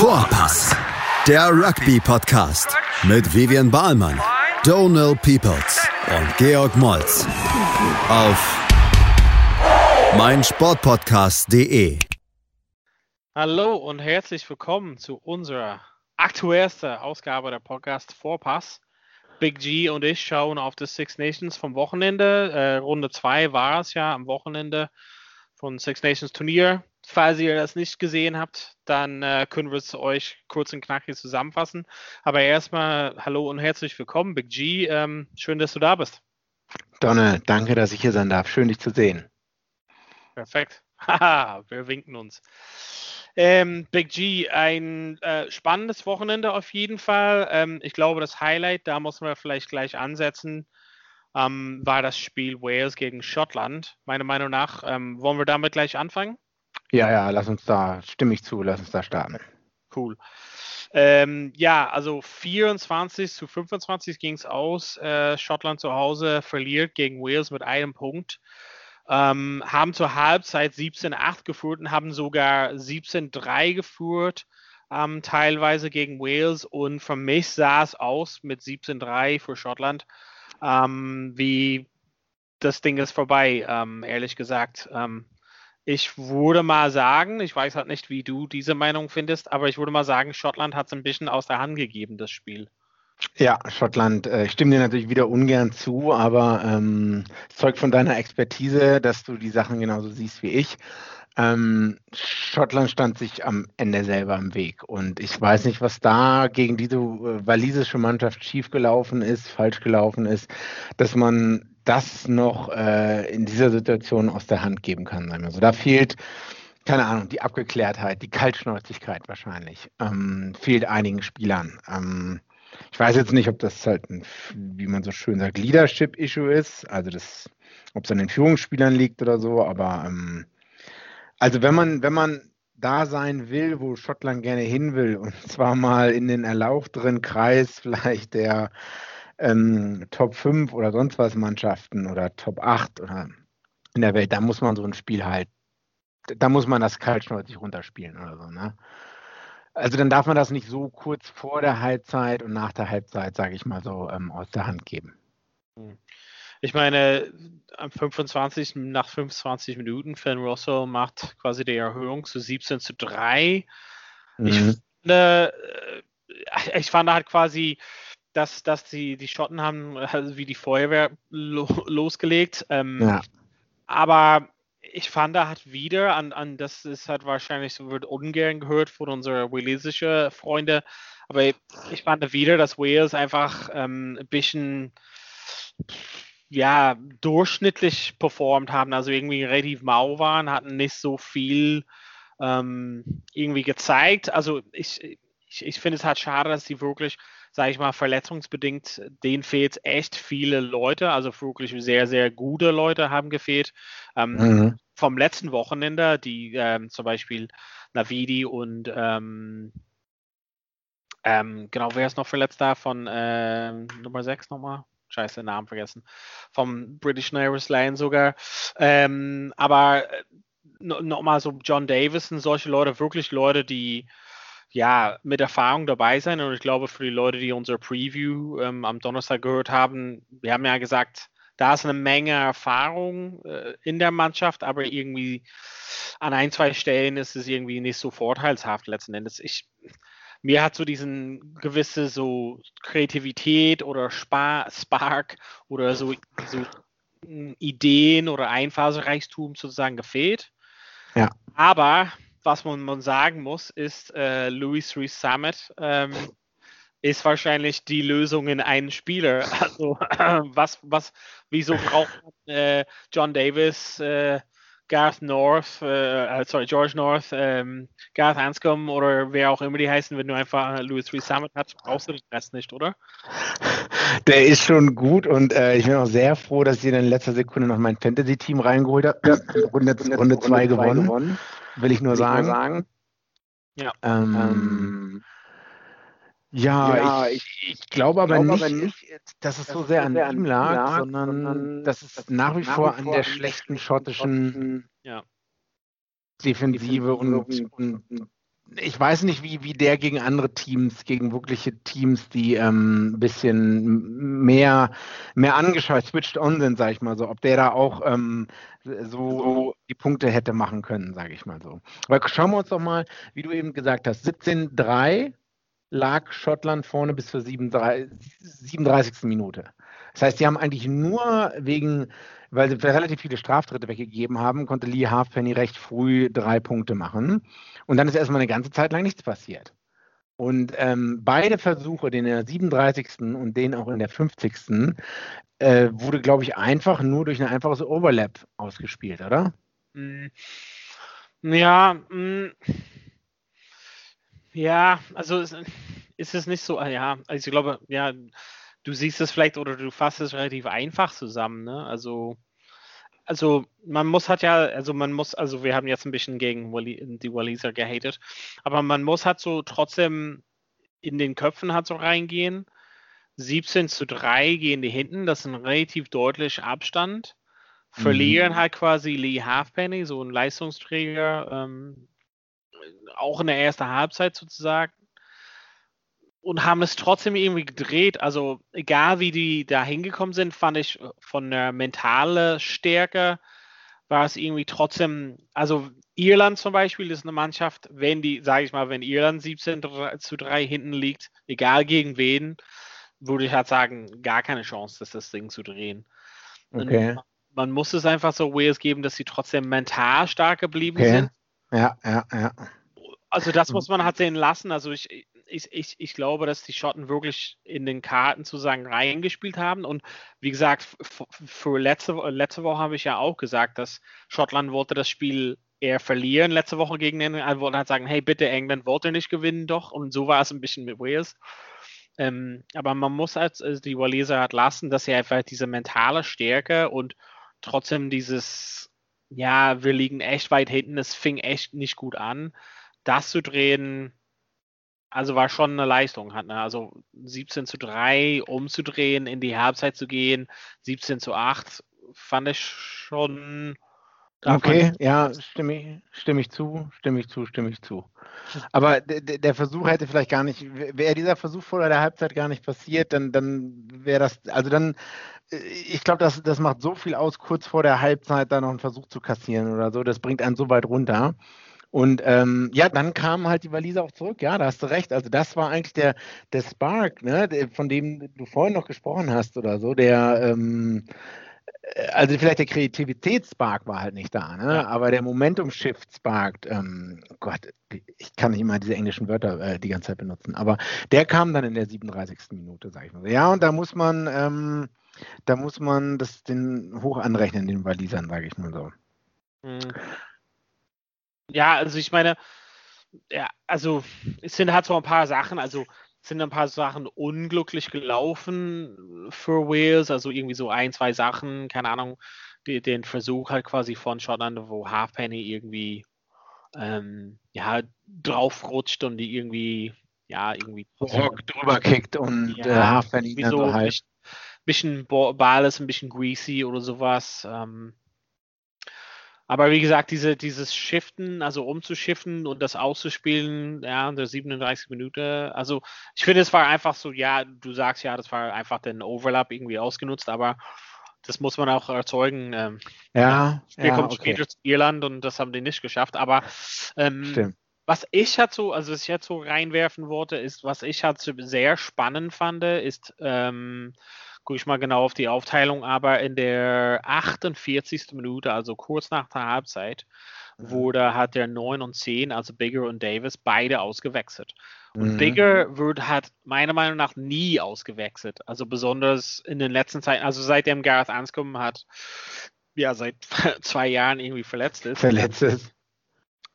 Vorpass, der Rugby-Podcast mit Vivian Bahlmann, Donal Peoples und Georg Moltz auf meinsportpodcast.de. Hallo und herzlich willkommen zu unserer aktuellsten Ausgabe der Podcast Vorpass. Big G und ich schauen auf das Six Nations vom Wochenende. Äh, Runde 2 war es ja am Wochenende von Six Nations Turnier. Falls ihr das nicht gesehen habt, dann äh, können wir es euch kurz und knackig zusammenfassen. Aber erstmal hallo und herzlich willkommen, Big G. Ähm, schön, dass du da bist. Donne, danke, dass ich hier sein darf. Schön, dich zu sehen. Perfekt. Haha, wir winken uns. Ähm, Big G, ein äh, spannendes Wochenende auf jeden Fall. Ähm, ich glaube, das Highlight, da muss man vielleicht gleich ansetzen, ähm, war das Spiel Wales gegen Schottland. Meiner Meinung nach, ähm, wollen wir damit gleich anfangen? Ja, ja, lass uns da, stimme ich zu, lass uns da starten. Cool. Ähm, ja, also 24 zu 25 ging es aus. Äh, Schottland zu Hause verliert gegen Wales mit einem Punkt. Ähm, haben zur Halbzeit 17-8 geführt und haben sogar 17-3 geführt, ähm, teilweise gegen Wales. Und für mich sah es aus mit 17-3 für Schottland, ähm, wie das Ding ist vorbei, ähm, ehrlich gesagt. Ich würde mal sagen, ich weiß halt nicht, wie du diese Meinung findest, aber ich würde mal sagen, Schottland hat es ein bisschen aus der Hand gegeben, das Spiel. Ja, Schottland, äh, ich stimme dir natürlich wieder ungern zu, aber ähm, zeugt von deiner Expertise, dass du die Sachen genauso siehst wie ich. Ähm, Schottland stand sich am Ende selber im Weg und ich weiß nicht, was da gegen diese äh, walisische Mannschaft schiefgelaufen ist, falsch gelaufen ist, dass man das noch äh, in dieser Situation aus der Hand geben kann. Also da fehlt, keine Ahnung, die Abgeklärtheit, die Kaltschnäuzigkeit wahrscheinlich, ähm, fehlt einigen Spielern. Ähm, ich weiß jetzt nicht, ob das halt ein, wie man so schön sagt, Leadership-Issue ist, also das, ob es an den Führungsspielern liegt oder so, aber ähm, also wenn man, wenn man da sein will, wo Schottland gerne hin will, und zwar mal in den erlauchteren Kreis vielleicht der ähm, Top 5 oder sonst was Mannschaften oder Top 8 oder in der Welt, da muss man so ein Spiel halt, da muss man das kaltschnäuzig runterspielen oder so, ne? Also dann darf man das nicht so kurz vor der Halbzeit und nach der Halbzeit, sage ich mal so, ähm, aus der Hand geben. Hm. Ich meine, am 25, nach 25 Minuten, Finn Russell macht quasi die Erhöhung zu 17 zu 3. Mhm. Ich, finde, äh, ich fand halt quasi, dass, dass die, die Schotten haben also wie die Feuerwehr lo, losgelegt. Ähm, ja. Aber ich fand da halt wieder, an, an das ist halt wahrscheinlich, so wird ungern gehört von unseren walisischen Freunden, aber ich fand wieder, dass Wales einfach ähm, ein bisschen ja, durchschnittlich performt haben, also irgendwie relativ mau waren, hatten nicht so viel ähm, irgendwie gezeigt. Also ich, ich, ich finde es halt schade, dass die wirklich sage ich mal, verletzungsbedingt, denen fehlt echt viele Leute, also wirklich sehr, sehr gute Leute haben gefehlt. Ähm, mhm. Vom letzten Wochenende, die ähm, zum Beispiel Navidi und ähm, ähm genau, wer ist noch verletzt da von ähm, Nummer 6 nochmal? Scheiße, Namen vergessen. Vom British Airways Line sogar. Ähm, aber äh, nochmal so John Davis und solche Leute, wirklich Leute, die ja, mit Erfahrung dabei sein. Und ich glaube, für die Leute, die unser Preview ähm, am Donnerstag gehört haben, wir haben ja gesagt, da ist eine Menge Erfahrung äh, in der Mannschaft, aber irgendwie an ein, zwei Stellen ist es irgendwie nicht so vorteilshaft letzten Endes. Ich, mir hat so diesen gewisse so Kreativität oder Spar Spark oder so, so Ideen oder Einfallsreichtum sozusagen gefehlt. Ja. Aber was man, man sagen muss, ist, äh, Louis Rees Summit ähm, ist wahrscheinlich die Lösung in einen Spieler. Also äh, was, was, wieso braucht man äh, John Davis, äh, Garth North, äh, äh, sorry, George North, ähm, Garth Anscombe oder wer auch immer die heißen, wenn du einfach Louis Rees Summit hast, brauchst du den Rest nicht, oder? Der ist schon gut und äh, ich bin auch sehr froh, dass ich in letzter Sekunde noch mein Fantasy-Team reingeholt habe. Ja. Runde 2 gewonnen. gewonnen will ich nur, will sagen. nur sagen. Ja. Ähm, ähm, ja, ja, ich, ich, glaube aber, glaub nicht, aber nicht, dass es so sehr an ihm lag, lag sondern, sondern dass es nach wie vor an der schlechten schottischen ja. Defensive und, und, ich weiß nicht, wie, wie der gegen andere Teams, gegen wirkliche Teams, die ähm, ein bisschen mehr, mehr angeschaut, switched on sind, sage ich mal so, ob der da auch ähm, so die Punkte hätte machen können, sage ich mal so. Aber schauen wir uns doch mal, wie du eben gesagt hast, 17-3 lag Schottland vorne bis zur 37. Minute. Das heißt, sie haben eigentlich nur wegen, weil sie relativ viele Straftritte weggegeben haben, konnte Lee Halfpenny recht früh drei Punkte machen. Und dann ist erstmal eine ganze Zeit lang nichts passiert. Und ähm, beide Versuche, den in der 37. und den auch in der 50. Äh, wurde, glaube ich, einfach nur durch ein einfaches Overlap ausgespielt, oder? Hm. Ja, mh. Hm. ja, also ist es nicht so, ah, ja, also ich glaube, ja, du siehst es vielleicht oder du fasst es relativ einfach zusammen, ne? Also, also man muss hat ja, also man muss, also wir haben jetzt ein bisschen gegen Wally, die Waliser gehatet, aber man muss halt so trotzdem in den Köpfen halt so reingehen. 17 zu 3 gehen die hinten, das ist ein relativ deutlicher Abstand. Verlieren mhm. halt quasi Lee Halfpenny, so ein Leistungsträger, ähm, auch in der ersten Halbzeit sozusagen und haben es trotzdem irgendwie gedreht. Also egal wie die da hingekommen sind, fand ich von der mentalen Stärke war es irgendwie trotzdem, also Irland zum Beispiel ist eine Mannschaft, wenn die, sage ich mal, wenn Irland 17 zu 3 hinten liegt, egal gegen wen, würde ich halt sagen, gar keine Chance, dass das Ding zu drehen. Okay. man muss es einfach so Wales geben, dass sie trotzdem mental stark geblieben okay. sind. Ja, ja, ja. Also das muss man halt sehen lassen. Also ich, ich, ich, ich glaube, dass die Schotten wirklich in den Karten sozusagen reingespielt haben. Und wie gesagt, für letzte, letzte Woche habe ich ja auch gesagt, dass Schottland wollte das Spiel eher verlieren letzte Woche gegen England. Wollte halt sagen, hey, bitte, England wollte nicht gewinnen, doch. Und so war es ein bisschen mit Wales. Ähm, aber man muss als also die Waliser halt lassen, dass sie einfach diese mentale Stärke und trotzdem dieses, ja, wir liegen echt weit hinten, es fing echt nicht gut an. Das zu drehen, also war schon eine Leistung. Hat, ne? Also 17 zu 3 umzudrehen, in die Halbzeit zu gehen, 17 zu 8, fand ich schon. Okay, ja, stimme ich, stimme ich zu, stimme ich zu, stimme ich zu. Aber der Versuch hätte vielleicht gar nicht, wäre dieser Versuch vor der Halbzeit gar nicht passiert, dann, dann wäre das, also dann, äh, ich glaube, das, das macht so viel aus, kurz vor der Halbzeit da noch einen Versuch zu kassieren oder so, das bringt einen so weit runter. Und ähm, ja, dann kamen halt die Waliser auch zurück. Ja, da hast du recht. Also das war eigentlich der, der Spark, ne, der, von dem du vorhin noch gesprochen hast oder so, der ähm, äh, also vielleicht der Kreativitätsspark war halt nicht da, ne? Aber der Momentum-Shift-Spark, ähm, Gott, ich kann nicht immer diese englischen Wörter äh, die ganze Zeit benutzen, aber der kam dann in der 37. Minute, sag ich mal. Ja, und da muss man, ähm, da muss man das den hoch anrechnen, den Walisern, sage ich mal so. Mhm. Ja, also ich meine, ja, also es sind halt so ein paar Sachen, also es sind ein paar Sachen unglücklich gelaufen für Wales, also irgendwie so ein, zwei Sachen, keine Ahnung, die, den Versuch halt quasi von Schottland, wo Halfpenny irgendwie ähm, ja, draufrutscht und die irgendwie, ja, irgendwie Rock drüber kickt und ja, äh, Halfpenny so halt. Bisschen, bisschen Ball ist ein bisschen greasy oder sowas. Ähm, aber wie gesagt, diese, dieses Shiften, also umzuschiften und das auszuspielen, ja, in der 37 Minute, also ich finde, es war einfach so, ja, du sagst ja, das war einfach den Overlap irgendwie ausgenutzt, aber das muss man auch erzeugen. Ähm, ja, Spiel ja, kommt okay. später zu Irland und das haben die nicht geschafft, aber ähm, was ich halt so, also was ich jetzt so reinwerfen wollte, ist, was ich halt sehr spannend fand, ist, ähm, gucke ich mal genau auf die Aufteilung, aber in der 48. Minute, also kurz nach der Halbzeit, mhm. wurde hat der 9 und 10, also Bigger und Davis, beide ausgewechselt. Und mhm. Bigger wird hat meiner Meinung nach nie ausgewechselt. Also besonders in den letzten Zeiten, also seitdem Gareth Anscombe hat, ja, seit zwei Jahren irgendwie verletzt ist. Verletzt ist.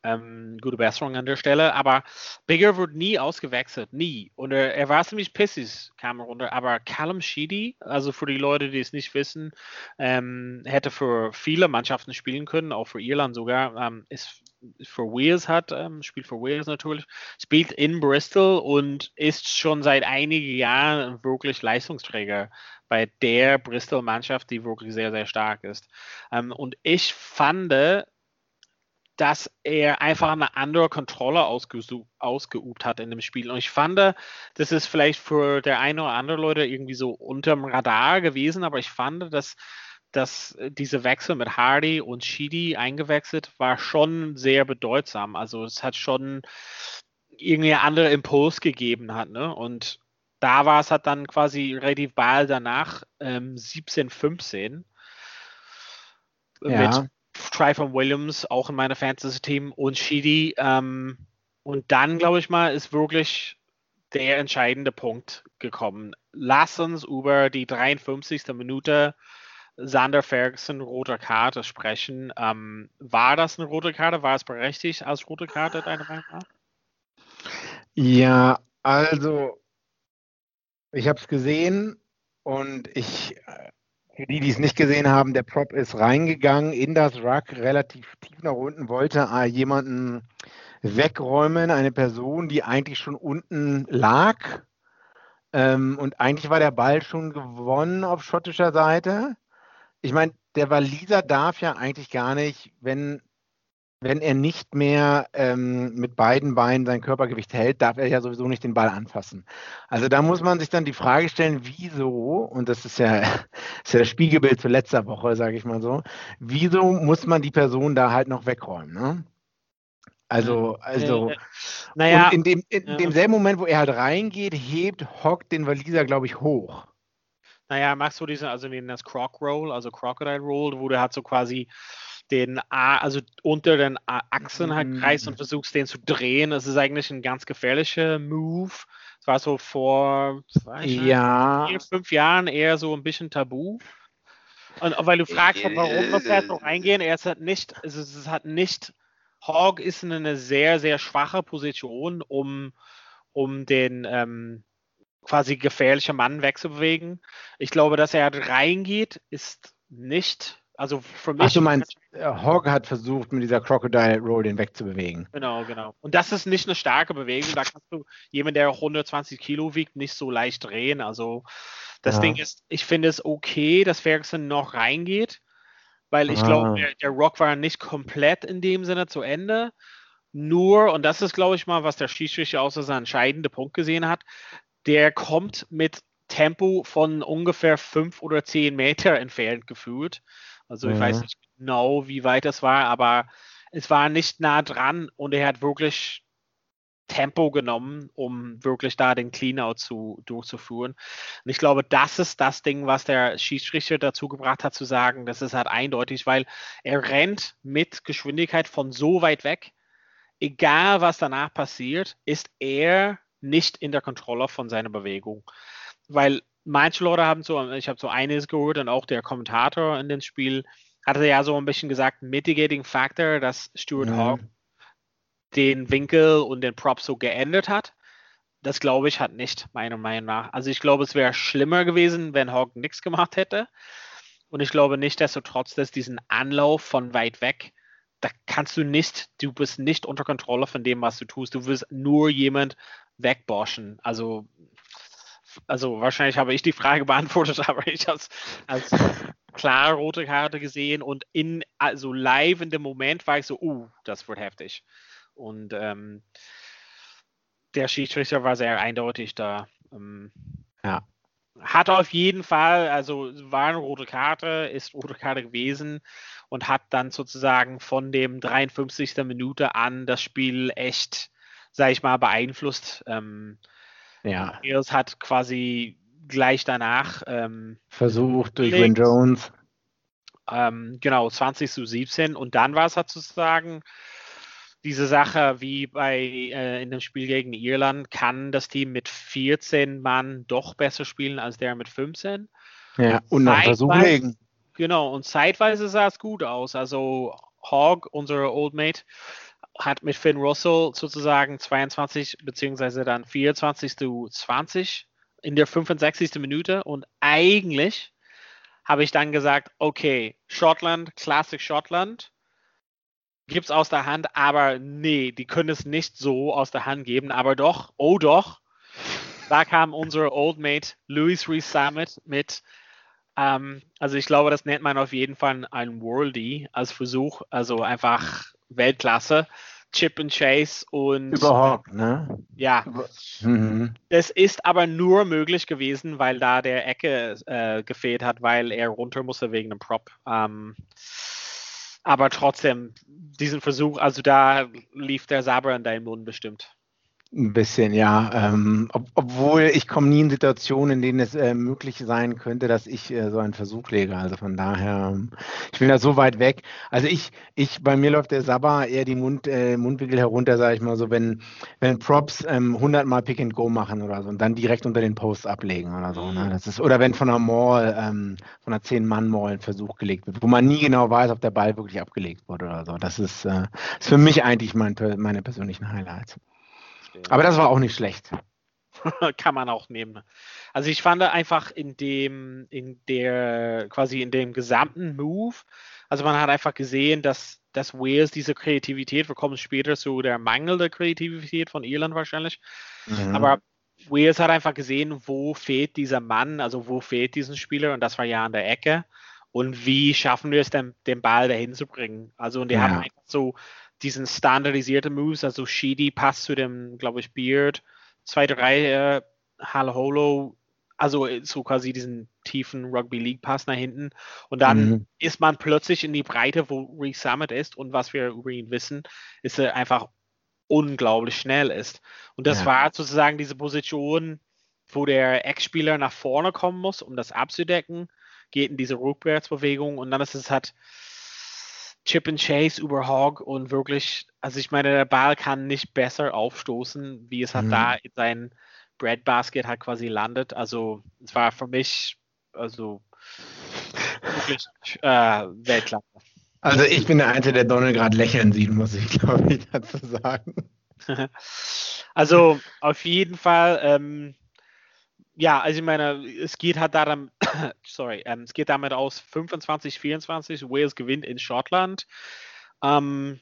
Ähm, gute Besserung an der Stelle. Aber Bigger wird nie ausgewechselt, nie. Und er, er war ziemlich pissig, kam runter. Aber Callum Sheedy, also für die Leute, die es nicht wissen, ähm, hätte für viele Mannschaften spielen können, auch für Irland sogar. Ähm, ist für Wales hat, ähm, spielt für Wales natürlich, spielt in Bristol und ist schon seit einigen Jahren wirklich Leistungsträger bei der Bristol-Mannschaft, die wirklich sehr, sehr stark ist. Ähm, und ich fand, dass er einfach eine andere Kontrolle ausgeübt hat in dem Spiel. Und ich fand, das ist vielleicht für der eine oder andere Leute irgendwie so unterm Radar gewesen, aber ich fand, dass, dass diese Wechsel mit Hardy und Sheedy eingewechselt war schon sehr bedeutsam. Also es hat schon irgendwie einen anderen Impuls gegeben hat. Ne? Und da war es halt dann quasi relativ bald danach, ähm, 17, 15. Ja. Mit Tryphon Williams auch in meiner Fantasy-Team und Sheedy. Ähm, und dann, glaube ich mal, ist wirklich der entscheidende Punkt gekommen. Lass uns über die 53. Minute Sander Ferguson roter Karte sprechen. Ähm, war das eine rote Karte? War es berechtigt als rote Karte, deiner Meinung nach? Ja, also ich habe es gesehen und ich für die, die es nicht gesehen haben, der Prop ist reingegangen in das Ruck, relativ tief nach unten, wollte äh, jemanden wegräumen, eine Person, die eigentlich schon unten lag. Ähm, und eigentlich war der Ball schon gewonnen auf schottischer Seite. Ich meine, der Waliser darf ja eigentlich gar nicht, wenn wenn er nicht mehr ähm, mit beiden Beinen sein Körpergewicht hält, darf er ja sowieso nicht den Ball anfassen. Also da muss man sich dann die Frage stellen, wieso, und das ist ja, ist ja das Spiegelbild zu letzter Woche, sage ich mal so, wieso muss man die Person da halt noch wegräumen? Ne? Also, also äh, naja, und in, dem, in ja. demselben Moment, wo er halt reingeht, hebt Hock den Waliser, glaube ich, hoch. Naja, machst du diesen, also den das Croc Roll, also Crocodile Roll, wo der hat so quasi den A, also unter den Achsen halt mhm. kreist und versuchst den zu drehen. Das ist eigentlich ein ganz gefährlicher Move. Das war so vor ja. vier, fünf Jahren eher so ein bisschen tabu. Und weil du fragst, warum muss er jetzt noch reingehen, er ist halt nicht, also es ist halt nicht, Hawk ist in einer sehr, sehr schwache Position, um, um den ähm, quasi gefährlichen Mann wegzubewegen. Ich glaube, dass er halt reingeht, ist nicht also für mich. Ach, du meinst, äh, Hogg hat versucht, mit dieser Crocodile Roll den wegzubewegen. Genau, genau. Und das ist nicht eine starke Bewegung. Da kannst du jemand, der 120 Kilo wiegt, nicht so leicht drehen. Also das ja. Ding ist, ich finde es okay, dass Ferguson noch reingeht, weil ich ah. glaube, der, der Rock war nicht komplett in dem Sinne zu Ende. Nur, und das ist, glaube ich mal, was der Schiedsrichter außer sein entscheidender Punkt gesehen hat, der kommt mit Tempo von ungefähr fünf oder zehn Meter entfernt gefühlt. Also ich mhm. weiß nicht genau, wie weit das war, aber es war nicht nah dran und er hat wirklich Tempo genommen, um wirklich da den Cleanout zu, durchzuführen. Und ich glaube, das ist das Ding, was der Schiedsrichter dazu gebracht hat, zu sagen, das ist halt eindeutig, weil er rennt mit Geschwindigkeit von so weit weg. Egal, was danach passiert, ist er nicht in der Kontrolle von seiner Bewegung. Weil manche Leute haben so, ich habe so eines gehört und auch der Kommentator in dem Spiel hatte ja so ein bisschen gesagt, Mitigating Factor, dass Stuart mhm. Hawk den Winkel und den Prop so geändert hat. Das glaube ich hat nicht, meiner Meinung nach. Also ich glaube, es wäre schlimmer gewesen, wenn Hawk nichts gemacht hätte. Und ich glaube nicht, dass du trotz dass diesen Anlauf von weit weg, da kannst du nicht, du bist nicht unter Kontrolle von dem, was du tust. Du wirst nur jemand wegboschen. Also also wahrscheinlich habe ich die Frage beantwortet, aber ich habe es als klar rote Karte gesehen und in, also live in dem Moment war ich so, uh, das wird heftig. Und ähm, der Schiedsrichter war sehr eindeutig da. Ähm, ja. Hat auf jeden Fall, also war eine rote Karte, ist rote Karte gewesen und hat dann sozusagen von dem 53. Minute an das Spiel echt, sag ich mal, beeinflusst. Ähm, ja. Eels hat quasi gleich danach ähm, versucht durch Win Jones. Ähm, genau, 20 zu 17 und dann war es halt sozusagen diese Sache wie bei äh, in dem Spiel gegen Irland, kann das Team mit 14 Mann doch besser spielen als der mit 15. Ja, und nach Versuch legen. Genau, und zeitweise sah es gut aus. Also Hogg, unser Old Mate, hat mit Finn Russell sozusagen 22 beziehungsweise dann 24 zu 20 in der 65. Minute und eigentlich habe ich dann gesagt, okay, Schottland, Classic Schottland, gibt es aus der Hand, aber nee, die können es nicht so aus der Hand geben, aber doch, oh doch, da kam unser Old Mate Louis Rees Summit mit, ähm, also ich glaube, das nennt man auf jeden Fall ein Worldie als Versuch, also einfach Weltklasse. Chip and Chase und überhaupt, ne? Ja. Mhm. Das ist aber nur möglich gewesen, weil da der Ecke äh, gefehlt hat, weil er runter musste wegen einem Prop. Ähm, aber trotzdem, diesen Versuch, also da lief der Saber in deinem Mund bestimmt. Ein bisschen, ja. Ähm, ob, obwohl ich komme nie in Situationen, in denen es äh, möglich sein könnte, dass ich äh, so einen Versuch lege. Also von daher, ähm, ich bin da so weit weg. Also ich, ich, bei mir läuft der Sabber eher die Mund, äh, Mundwinkel herunter, sage ich mal so, wenn, wenn Props ähm, 100 Mal Pick and Go machen oder so und dann direkt unter den Post ablegen oder so. Ne? Das ist, oder wenn von einer Mall, ähm, von einer 10-Mann-Mall ein Versuch gelegt wird, wo man nie genau weiß, ob der Ball wirklich abgelegt wurde oder so. Das ist, äh, ist für mich eigentlich mein, meine persönlichen Highlights. Aber das war auch nicht schlecht. Kann man auch nehmen. Also ich fand einfach in dem, in der, quasi in dem gesamten Move, also man hat einfach gesehen, dass, dass Wales diese Kreativität, wir kommen später zu der mangelnden Kreativität von Irland wahrscheinlich, mhm. aber Wales hat einfach gesehen, wo fehlt dieser Mann, also wo fehlt diesen Spieler und das war ja an der Ecke und wie schaffen wir es denn, den Ball dahin zu bringen. Also und die ja. haben einfach so diesen standardisierten Moves, also Sheedy passt zu dem, glaube ich, Beard, zwei, drei äh, Hal Holo, also äh, so quasi diesen tiefen Rugby League Pass nach hinten. Und dann mhm. ist man plötzlich in die Breite, wo Reece Summit ist. Und was wir über ihn wissen, ist er einfach unglaublich schnell ist. Und das ja. war sozusagen diese Position, wo der Ex-Spieler nach vorne kommen muss, um das abzudecken, geht in diese Rückwärtsbewegung und dann ist es halt Chip and Chase über Hogg und wirklich, also ich meine, der Ball kann nicht besser aufstoßen, wie es halt mhm. da in sein Breadbasket halt quasi landet. Also es war für mich, also wirklich äh, Weltklasse. Also ich bin der Einzige, der Donald gerade lächeln sieht, muss ich glaube ich dazu sagen. also auf jeden Fall, ähm, ja, also ich meine, es geht halt daran, sorry, ähm, es geht damit aus 25, 24, Wales gewinnt in Schottland. Ähm,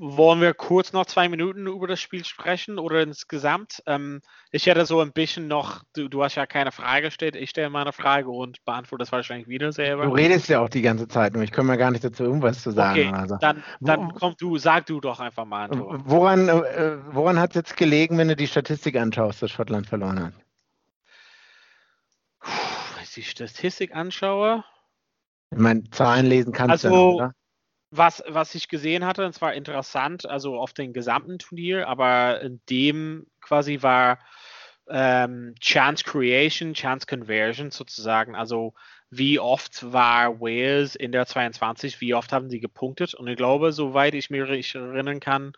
wollen wir kurz noch zwei Minuten über das Spiel sprechen oder insgesamt? Ähm, ich hätte so ein bisschen noch, du, du, hast ja keine Frage gestellt, ich stelle mal eine Frage und beantworte das wahrscheinlich wieder selber. Du redest ja auch die ganze Zeit nur, ich komme mir gar nicht dazu, irgendwas zu sagen. Okay, also. dann, dann komm du, sag du doch einfach mal. Woran, äh, woran hat es jetzt gelegen, wenn du die Statistik anschaust, dass Schottland verloren hat? Wenn ich die Statistik anschaue. Ich meine, Zahlen lesen kannst also, du noch, oder? Was, was ich gesehen hatte, und zwar interessant, also auf dem gesamten Turnier, aber in dem quasi war ähm, Chance Creation, Chance Conversion sozusagen. Also wie oft war Wales in der 22, wie oft haben sie gepunktet? Und ich glaube, soweit ich mich erinnern kann,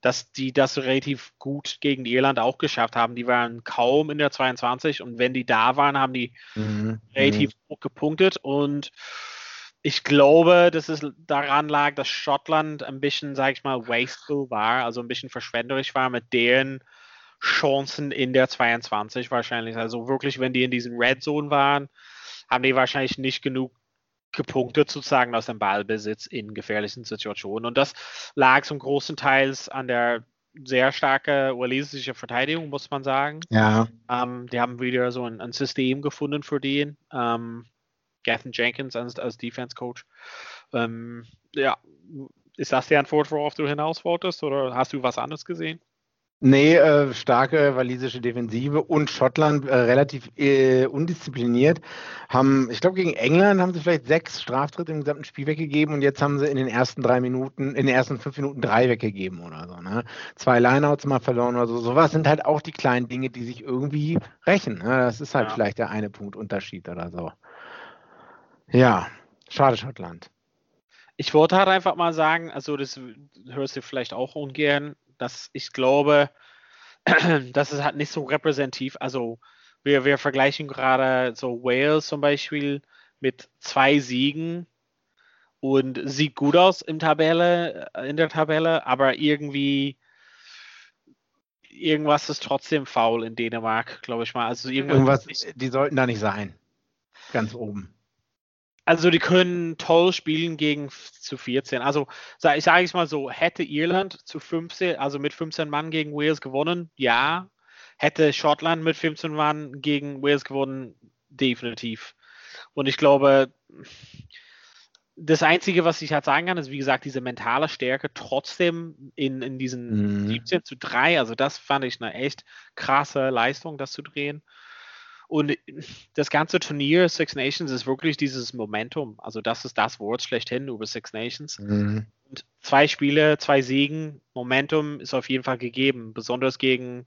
dass die das relativ gut gegen Irland auch geschafft haben. Die waren kaum in der 22 und wenn die da waren, haben die mhm. relativ mhm. hoch gepunktet und ich glaube, dass es daran lag, dass Schottland ein bisschen, sag ich mal, wasteful war, also ein bisschen verschwenderisch war mit deren Chancen in der 22 wahrscheinlich. Also wirklich, wenn die in diesem Red Zone waren, haben die wahrscheinlich nicht genug gepunktet sozusagen aus dem Ballbesitz in gefährlichen Situationen. Und das lag zum großen Teil an der sehr starke walisische Verteidigung, muss man sagen. Ja. Ähm, die haben wieder so ein, ein System gefunden für den. Ähm, Gathan Jenkins als, als Defense Coach. Ähm, ja, ist das die Antwort, worauf du hinaus wolltest, oder hast du was anderes gesehen? Nee, äh, starke walisische Defensive und Schottland äh, relativ äh, undiszipliniert. Haben, ich glaube, gegen England haben sie vielleicht sechs Straftritte im gesamten Spiel weggegeben und jetzt haben sie in den ersten drei Minuten, in den ersten fünf Minuten drei weggegeben oder so. Ne? Zwei Lineouts mal verloren oder so. Sowas sind halt auch die kleinen Dinge, die sich irgendwie rächen. Ne? Das ist halt ja. vielleicht der eine Punkt Unterschied oder so. Ja, schade Schottland. Ich wollte halt einfach mal sagen, also das hörst du vielleicht auch ungern, dass ich glaube, das ist halt nicht so repräsentativ. Also wir, wir vergleichen gerade so Wales zum Beispiel mit zwei Siegen und sieht gut aus im Tabelle, in der Tabelle, aber irgendwie irgendwas ist trotzdem faul in Dänemark, glaube ich mal. Also irgendwas, irgendwas die sollten da nicht sein. Ganz oben. Also die können toll spielen gegen zu 14. Also ich sage es mal so, hätte Irland zu 15, also mit 15 Mann gegen Wales gewonnen, ja. Hätte Schottland mit 15 Mann gegen Wales gewonnen, definitiv. Und ich glaube, das Einzige, was ich halt sagen kann, ist, wie gesagt, diese mentale Stärke trotzdem in, in diesen mhm. 17 zu 3. Also, das fand ich eine echt krasse Leistung, das zu drehen. Und das ganze Turnier Six Nations ist wirklich dieses Momentum. Also, das ist das Wort schlechthin über Six Nations. Mhm. Und zwei Spiele, zwei Siegen, Momentum ist auf jeden Fall gegeben, besonders gegen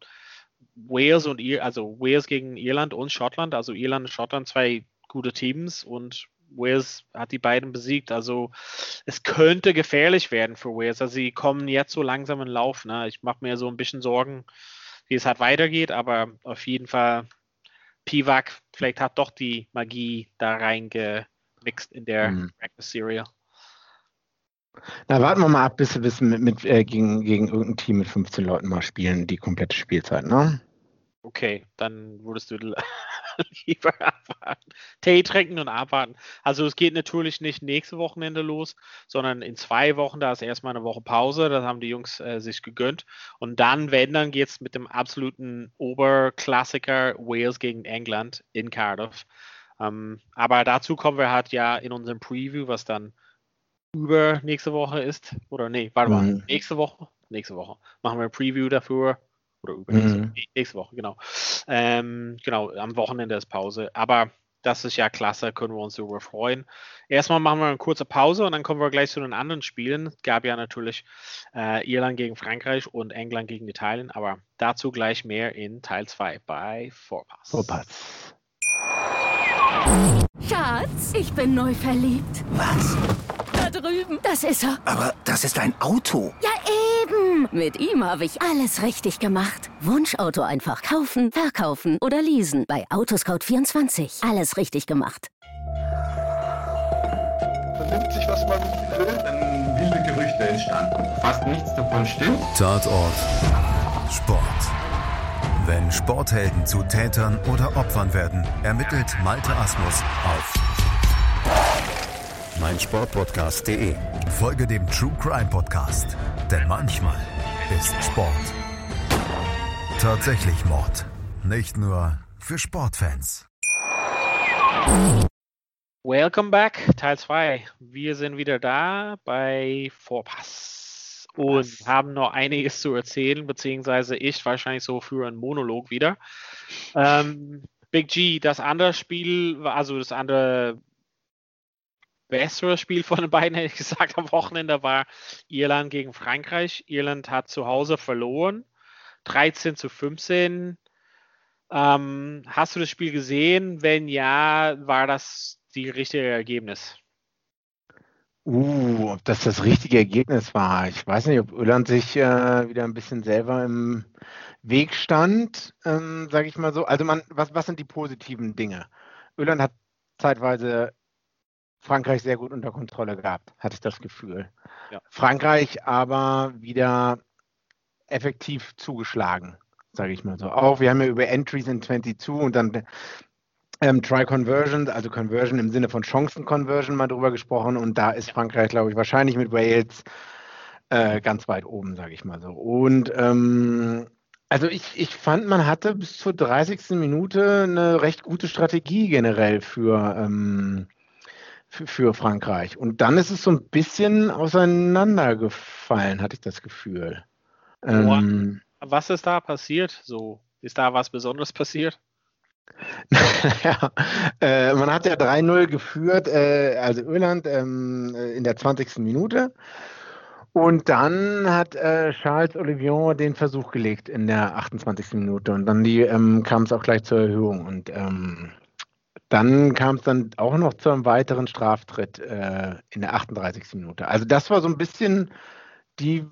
Wales und Ir also Wales gegen Irland und Schottland. Also Irland und Schottland zwei gute Teams und Wales hat die beiden besiegt. Also es könnte gefährlich werden für Wales. Also sie kommen jetzt so langsam in Lauf. Ne? Ich mache mir so ein bisschen Sorgen, wie es halt weitergeht, aber auf jeden Fall Pivak, vielleicht hat doch die Magie da reingemixt in der mhm. Breakfast Serial. Na, warten wir mal ab, bis wir mit, mit äh, gegen, gegen irgendein Team mit 15 Leuten mal spielen, die komplette Spielzeit, ne? Okay, dann würdest du lieber abwarten. Tee trinken und abwarten. Also es geht natürlich nicht nächste Wochenende los, sondern in zwei Wochen, da ist erstmal eine Woche Pause, das haben die Jungs äh, sich gegönnt. Und dann, wenn, dann geht es mit dem absoluten Oberklassiker Wales gegen England in Cardiff. Ähm, aber dazu kommen wir halt ja in unserem Preview, was dann über nächste Woche ist. Oder nee, warte mal, mhm. nächste Woche? Nächste Woche. Machen wir ein Preview dafür. Oder übernächste mhm. nächste Woche, genau. Ähm, genau, am Wochenende ist Pause. Aber das ist ja klasse, können wir uns darüber freuen. Erstmal machen wir eine kurze Pause und dann kommen wir gleich zu den anderen Spielen. Es gab ja natürlich äh, Irland gegen Frankreich und England gegen Italien, aber dazu gleich mehr in Teil 2 bei Vorpass. Vorpass. Schatz, ich bin neu verliebt. Was? drüben. Das ist er. Aber das ist ein Auto. Ja, Mit ihm habe ich alles richtig gemacht. Wunschauto einfach kaufen, verkaufen oder leasen. Bei Autoscout24. Alles richtig gemacht. Vernimmt sich, was man will. Dann wilde Gerüchte entstanden. Fast nichts davon stimmt. Tatort. Sport. Wenn Sporthelden zu Tätern oder Opfern werden, ermittelt Malte Asmus auf meinsportpodcast.de. Folge dem True Crime Podcast, denn manchmal ist Sport tatsächlich Mord. Nicht nur für Sportfans. Welcome back, Teil 2. Wir sind wieder da bei Vorpass und Was? haben noch einiges zu erzählen, beziehungsweise ich wahrscheinlich so für einen Monolog wieder. Ähm, Big G, das andere Spiel, also das andere bessere Spiel von den beiden, hätte ich gesagt, am Wochenende war Irland gegen Frankreich. Irland hat zu Hause verloren. 13 zu 15. Ähm, hast du das Spiel gesehen? Wenn ja, war das die richtige Ergebnis? Uh, ob das das richtige Ergebnis war. Ich weiß nicht, ob Irland sich äh, wieder ein bisschen selber im Weg stand, ähm, sage ich mal so. Also man, was, was sind die positiven Dinge? Irland hat zeitweise Frankreich sehr gut unter Kontrolle gehabt, hatte ich das Gefühl. Ja. Frankreich aber wieder effektiv zugeschlagen, sage ich mal so. Auch wir haben ja über Entries in 22 und dann ähm, Try Conversion, also Conversion im Sinne von Chancen-Conversion mal drüber gesprochen und da ist Frankreich, glaube ich, wahrscheinlich mit Wales äh, ganz weit oben, sage ich mal so. Und ähm, also ich, ich fand, man hatte bis zur 30. Minute eine recht gute Strategie generell für ähm, für, für Frankreich. Und dann ist es so ein bisschen auseinandergefallen, hatte ich das Gefühl. Ähm, was ist da passiert? So, ist da was Besonderes passiert? ja, äh, man hat ja 3-0 geführt, äh, also Irland ähm, äh, in der 20. Minute. Und dann hat äh, Charles Olivier den Versuch gelegt in der 28. Minute. Und dann ähm, kam es auch gleich zur Erhöhung. Und ähm, dann kam es dann auch noch zu einem weiteren Straftritt äh, in der 38. Minute. Also das war so ein bisschen die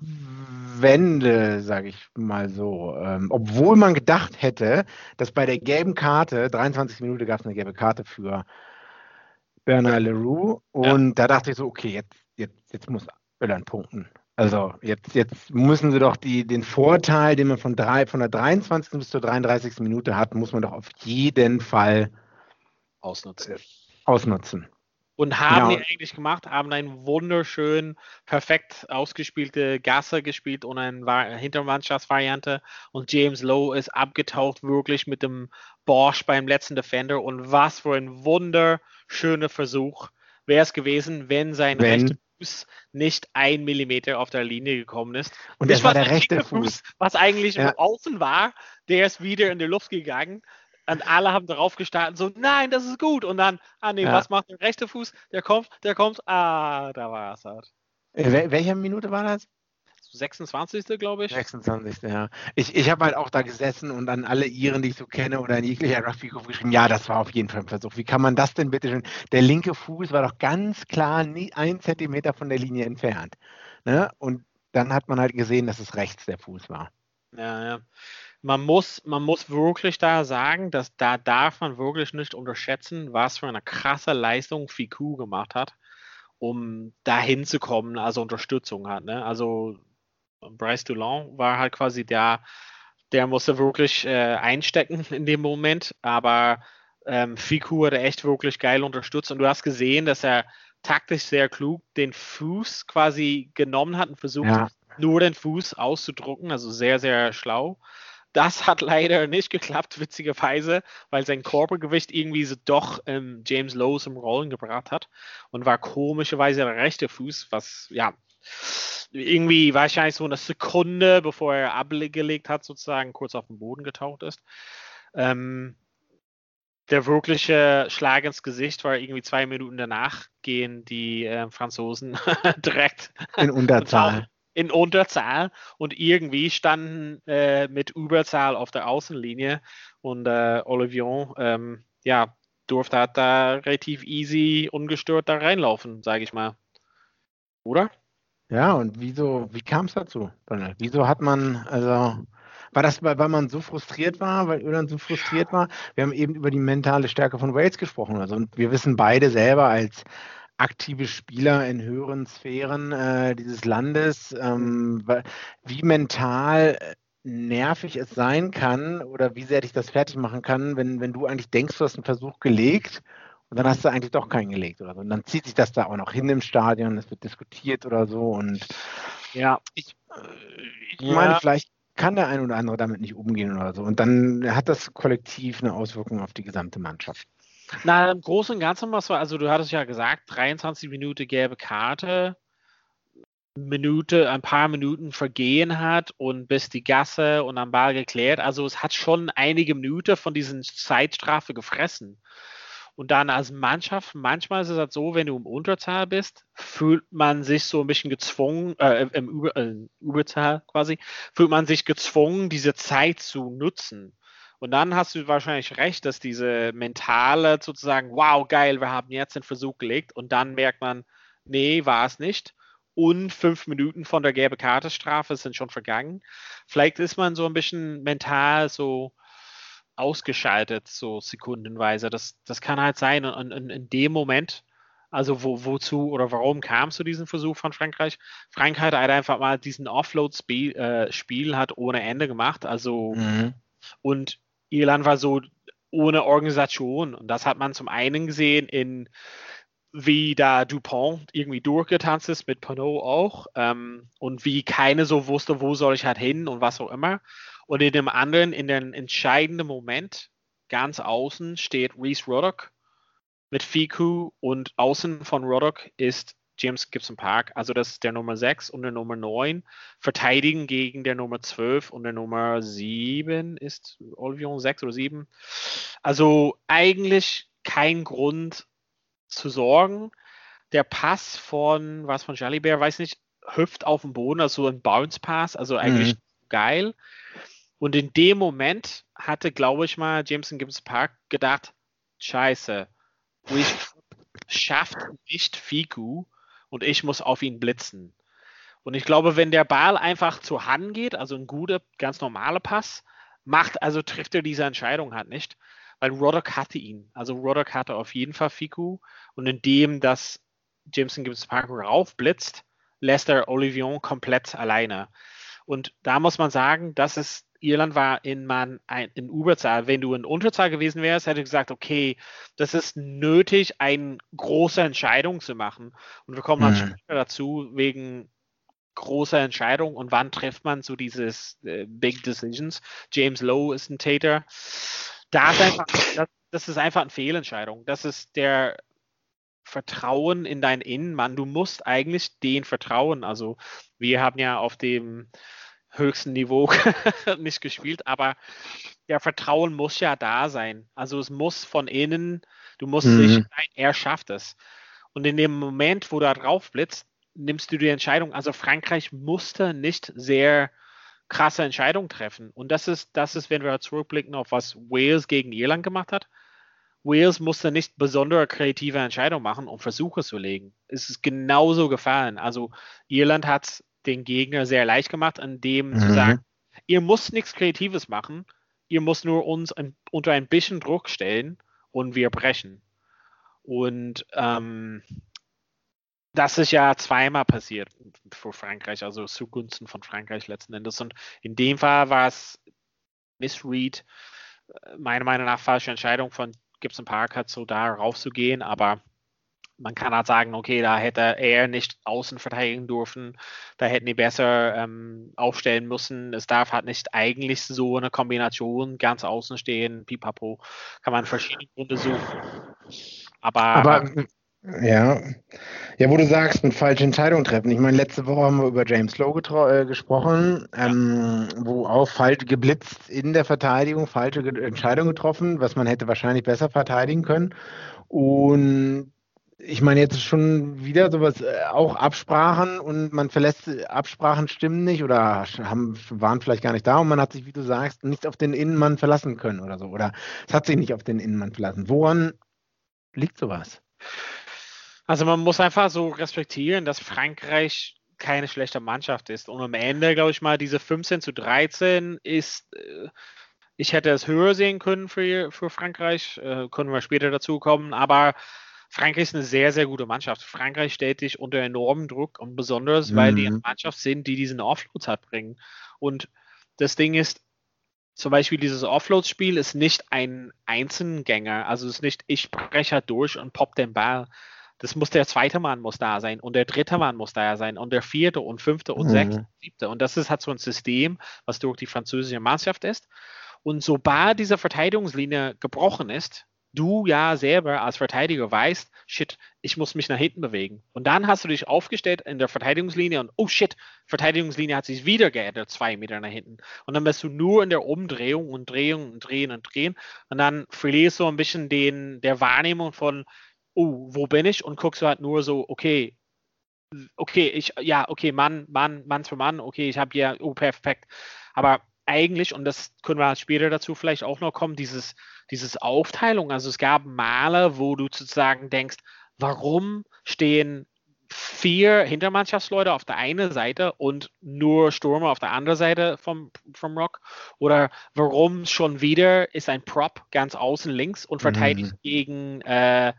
Wende, sage ich mal so. Ähm, obwohl man gedacht hätte, dass bei der gelben Karte, 23 Minuten gab es eine gelbe Karte für Bernard Leroux. Und ja. da dachte ich so, okay, jetzt, jetzt, jetzt muss Irland punkten. Also jetzt, jetzt müssen sie doch die, den Vorteil, den man von, drei, von der 23. bis zur 33. Minute hat, muss man doch auf jeden Fall ausnutzen. Ausnutzen. Und haben ja. die eigentlich gemacht, haben einen wunderschön, perfekt ausgespielte Gasse gespielt und eine Hintermannschaftsvariante. Und James Lowe ist abgetaucht, wirklich mit dem Bosch beim letzten Defender. Und was für ein wunderschöner Versuch wäre es gewesen, wenn sein wenn. rechter Fuß nicht ein Millimeter auf der Linie gekommen ist. Und das war der rechte Fuß. Fuß. Was eigentlich ja. außen war, der ist wieder in die Luft gegangen. Und alle haben darauf gestartet, so, nein, das ist gut. Und dann, ah nee, ja. was macht der rechte Fuß? Der kommt, der kommt, ah, da war es halt. Äh, welche Minute war das? 26. glaube ich. 26. ja. Ich, ich habe halt auch da gesessen und an alle Iren, die ich so kenne oder in jeglicher Rugby-Gruppe geschrieben, ja, das war auf jeden Fall ein Versuch. Wie kann man das denn bitte schon? Der linke Fuß war doch ganz klar nie ein Zentimeter von der Linie entfernt. Ne? Und dann hat man halt gesehen, dass es rechts der Fuß war. Ja, ja. Man muss, man muss wirklich da sagen, dass da darf man wirklich nicht unterschätzen, was für eine krasse Leistung Fiku gemacht hat, um dahin zu kommen, also Unterstützung hat. Ne? Also Bryce Dulon war halt quasi der, der musste wirklich äh, einstecken in dem Moment, aber ähm, Fiku hat echt wirklich geil unterstützt und du hast gesehen, dass er taktisch sehr klug den Fuß quasi genommen hat und versucht, ja. nur den Fuß auszudrucken, also sehr, sehr schlau. Das hat leider nicht geklappt, witzigerweise, weil sein Körpergewicht irgendwie so doch ähm, James Lowe zum Rollen gebracht hat und war komischerweise der rechte Fuß, was ja irgendwie wahrscheinlich so eine Sekunde, bevor er abgelegt hat, sozusagen kurz auf den Boden getaucht ist. Ähm, der wirkliche Schlag ins Gesicht war irgendwie zwei Minuten danach, gehen die äh, Franzosen direkt in Unterzahl. In Unterzahl und irgendwie standen äh, mit Überzahl auf der Außenlinie und äh, Olivier ähm, ja, durfte halt da relativ easy, ungestört da reinlaufen, sage ich mal. Oder? Ja, und wieso, wie kam es dazu, Donald? Wieso hat man, also, war das, weil, weil man so frustriert war, weil Irland so frustriert war? Wir haben eben über die mentale Stärke von Wales gesprochen. Also, und wir wissen beide selber als aktive Spieler in höheren Sphären äh, dieses Landes, ähm, wie mental nervig es sein kann oder wie sehr dich das fertig machen kann, wenn, wenn du eigentlich denkst, du hast einen Versuch gelegt und dann hast du eigentlich doch keinen gelegt oder so. Und dann zieht sich das da auch noch hin im Stadion, es wird diskutiert oder so. Und ja, ich, ich ja. meine, vielleicht kann der ein oder andere damit nicht umgehen oder so. Und dann hat das kollektiv eine Auswirkung auf die gesamte Mannschaft. Na, im Großen und Ganzen, was war, also du hattest ja gesagt, 23 Minuten gelbe Karte, Minute, ein paar Minuten vergehen hat und bis die Gasse und am Ball geklärt. Also es hat schon einige Minuten von diesen Zeitstrafe gefressen. Und dann als Mannschaft, manchmal ist es halt so, wenn du im Unterzahl bist, fühlt man sich so ein bisschen gezwungen, äh, im Über, äh, Überzahl quasi, fühlt man sich gezwungen, diese Zeit zu nutzen. Und dann hast du wahrscheinlich recht, dass diese mentale sozusagen, wow, geil, wir haben jetzt den Versuch gelegt und dann merkt man, nee, war es nicht. Und fünf Minuten von der gelbe Kartestrafe sind schon vergangen. Vielleicht ist man so ein bisschen mental so, ausgeschaltet, so sekundenweise. Das, das kann halt sein. Und, und in dem Moment, also wo, wozu oder warum kam es zu diesem Versuch von Frankreich? Frankreich hat einfach mal diesen Offload-Spiel äh, hat ohne Ende gemacht. Also mhm. und Irland war so ohne Organisation. Und das hat man zum einen gesehen in wie da Dupont irgendwie durchgetanzt ist, mit Pinot auch, ähm, und wie keine so wusste, wo soll ich halt hin und was auch immer. Und in dem anderen, in dem entscheidenden Moment, ganz außen steht Reese Ruddock mit Fiku und außen von Ruddock ist James Gibson Park, also das ist der Nummer 6 und der Nummer 9, verteidigen gegen der Nummer 12 und der Nummer 7 ist Olvion 6 oder 7. Also eigentlich kein Grund zu sorgen. Der Pass von, was von Jalibert, weiß nicht, hüpft auf dem Boden, also ein Bounce Pass, also eigentlich mhm. geil. Und in dem Moment hatte, glaube ich mal, Jameson Gibbs Park gedacht, scheiße, Reese schafft nicht Fiku und ich muss auf ihn blitzen. Und ich glaube, wenn der Ball einfach zur Hand geht, also ein guter, ganz normaler Pass, macht, also trifft er diese Entscheidung halt nicht, weil Roddock hatte ihn. Also Roddock hatte auf jeden Fall Fiku und indem das Jameson Gibbs Park raufblitzt, lässt er Olivier komplett alleine. Und da muss man sagen, das ist Irland war in, man, ein, in Überzahl. Wenn du in Unterzahl gewesen wärst, hätte ich gesagt, okay, das ist nötig, eine große Entscheidung zu machen. Und wir kommen dann mhm. später dazu, wegen großer Entscheidung und wann trifft man so dieses äh, Big Decisions. James Lowe ist ein Täter. Da ist einfach, das, das ist einfach eine Fehlentscheidung. Das ist der Vertrauen in deinen Innenmann. Du musst eigentlich den vertrauen. Also wir haben ja auf dem höchsten Niveau nicht gespielt, aber der Vertrauen muss ja da sein. Also es muss von innen, du musst mhm. sicher sein, er schafft es. Und in dem Moment, wo du da drauf blitzt, nimmst du die Entscheidung. Also Frankreich musste nicht sehr krasse Entscheidungen treffen. Und das ist, das ist, wenn wir zurückblicken auf was Wales gegen Irland gemacht hat. Wales musste nicht besondere kreative Entscheidungen machen, um Versuche zu legen. Es ist genauso gefallen. Also Irland hat den Gegner sehr leicht gemacht, indem mhm. zu sagen, ihr müsst nichts Kreatives machen, ihr müsst nur uns ein, unter ein bisschen Druck stellen und wir brechen. Und ähm, das ist ja zweimal passiert für Frankreich, also zugunsten von Frankreich letzten Endes. Und in dem Fall war es Miss Reed, äh, meiner Meinung nach falsche Entscheidung von Gibson Park hat so da raufzugehen, aber man kann halt sagen, okay, da hätte er nicht außen verteidigen dürfen, da hätten die besser ähm, aufstellen müssen. Es darf halt nicht eigentlich so eine Kombination ganz außen stehen, pipapo, kann man verschiedene Gründe suchen. Aber, aber ja. Ja, wo du sagst, mit falsche Entscheidungen treffen. Ich meine, letzte Woche haben wir über James Lowe äh, gesprochen, ähm, wo auch falsch geblitzt in der Verteidigung, falsche Entscheidungen getroffen, was man hätte wahrscheinlich besser verteidigen können. Und ich meine, jetzt schon wieder sowas, äh, auch Absprachen und man verlässt Absprachen stimmen nicht oder haben, waren vielleicht gar nicht da und man hat sich, wie du sagst, nicht auf den Innenmann verlassen können oder so. Oder es hat sich nicht auf den Innenmann verlassen. Woran liegt sowas? Also man muss einfach so respektieren, dass Frankreich keine schlechte Mannschaft ist. Und am Ende, glaube ich mal, diese 15 zu 13 ist, äh, ich hätte es höher sehen können für, für Frankreich, äh, können wir später dazu kommen, aber Frankreich ist eine sehr, sehr gute Mannschaft. Frankreich stellt dich unter enormen Druck und besonders, mhm. weil die eine mhm. Mannschaft sind, die diesen Offloads hat bringen. Und das Ding ist, zum Beispiel dieses Offload-Spiel ist nicht ein Einzelgänger, also es ist nicht, ich breche halt durch und pop den Ball, das muss der zweite Mann muss da sein und der dritte Mann muss da sein und der vierte und fünfte und mhm. sechste, siebte. Und das ist halt so ein System, was durch die französische Mannschaft ist. Und sobald diese Verteidigungslinie gebrochen ist, du ja selber als Verteidiger weißt, shit, ich muss mich nach hinten bewegen. Und dann hast du dich aufgestellt in der Verteidigungslinie und oh shit, Verteidigungslinie hat sich wieder geändert, zwei Meter nach hinten. Und dann bist du nur in der Umdrehung und Drehung und Drehen und Drehen. Und dann verlierst du ein bisschen den, der Wahrnehmung von, oh, wo bin ich? Und guckst du halt nur so, okay, okay, ich, ja, okay, Mann, Mann, Mann für Mann, okay, ich habe ja, oh, perfekt. Aber eigentlich, und das können wir später dazu vielleicht auch noch kommen, dieses, dieses Aufteilung. Also es gab Male, wo du sozusagen denkst, warum stehen vier Hintermannschaftsleute auf der einen Seite und nur Stürmer auf der anderen Seite vom, vom Rock? Oder warum schon wieder ist ein Prop ganz außen links und verteidigt mhm. gegen äh,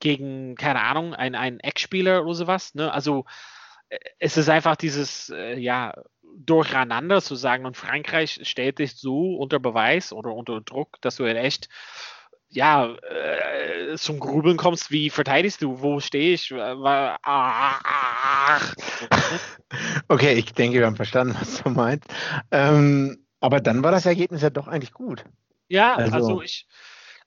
gegen, keine Ahnung, einen, Ex-Spieler oder sowas. Ne? Also äh, es ist einfach dieses, äh, ja, Durcheinander zu sagen und Frankreich stellt dich so unter Beweis oder unter Druck, dass du echt ja, äh, zum Grübeln kommst, wie verteidigst du, wo stehe ich? Äh, okay, ich denke, wir haben verstanden, was du meinst. Ähm, aber dann war das Ergebnis ja doch eigentlich gut. Ja, also, also ich,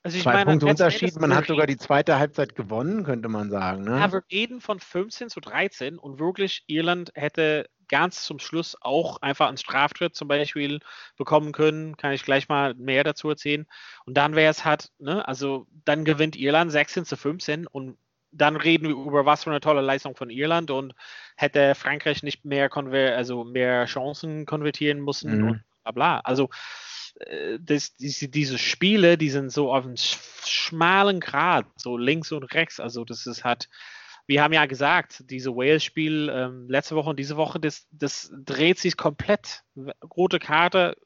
also Zwei meine, Punkte Unterschied, man hat sogar die zweite Halbzeit gewonnen, könnte man sagen. Ne? Ja, wir reden von 15 zu 13 und wirklich Irland hätte ganz zum Schluss auch einfach einen Straftritt zum Beispiel bekommen können. Kann ich gleich mal mehr dazu erzählen. Und dann wäre es halt, ne, also dann gewinnt Irland 16 zu 15 und dann reden wir über was für eine tolle Leistung von Irland und hätte Frankreich nicht mehr, also mehr Chancen konvertieren müssen mhm. und bla bla. Also äh, das, diese, diese Spiele, die sind so auf einem schmalen Grad, so links und rechts. Also das ist halt, wir haben ja gesagt, diese Wales-Spiel ähm, letzte Woche und diese Woche, das, das dreht sich komplett. Rote Karte,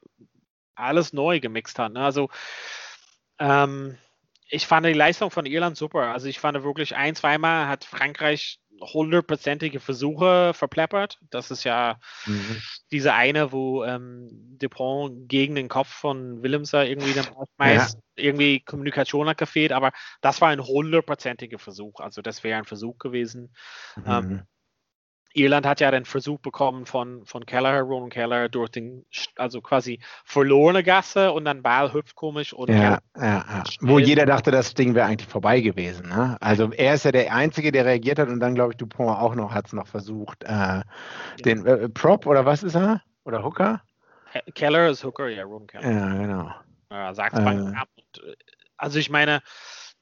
alles neu gemixt hat. Ne? Also ähm, ich fand die Leistung von Irland super. Also ich fand wirklich ein, zweimal hat Frankreich hundertprozentige Versuche verpleppert. Das ist ja mhm. diese eine, wo ähm, Dupont gegen den Kopf von Willemser irgendwie dann meist ja. irgendwie Kommunikation hat gefehlt, aber das war ein hundertprozentiger Versuch. Also das wäre ein Versuch gewesen. Mhm. Ähm, Irland hat ja den Versuch bekommen von, von Keller, Ron Keller, durch den, also quasi verlorene Gasse und dann Ball hüpft komisch und ja, ja, ja. Wo jeder dachte, das Ding wäre eigentlich vorbei gewesen. Ne? Also er ist ja der Einzige, der reagiert hat und dann glaube ich Dupont auch noch hat es noch versucht. Äh. Den äh, Prop oder was ist er? Oder Hooker? Keller ist Hooker, ja, Ron Keller. Ja, genau. Ja, sag's äh, ab. Also ich meine,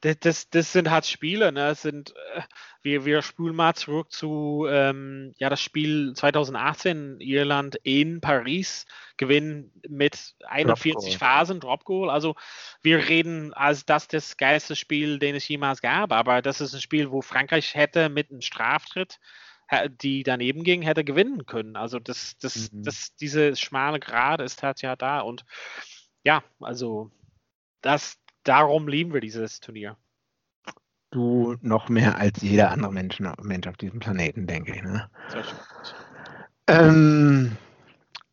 das, das, das sind halt Spiele, ne? Das sind, äh, wir, wir spulen mal zurück zu ähm, ja, das Spiel 2018 Irland in Paris, gewinnen mit 41 Drop Phasen, Drop Goal. Also wir reden als das das geilste Spiel, den es jemals gab, aber das ist ein Spiel, wo Frankreich hätte mit einem Straftritt die daneben ging, hätte gewinnen können. Also das, das, mhm. das, diese schmale Grad ist halt ja da und ja, also das, darum lieben wir dieses Turnier. Du noch mehr als jeder andere Mensch, Mensch auf diesem Planeten, denke ich. Ne? Ähm,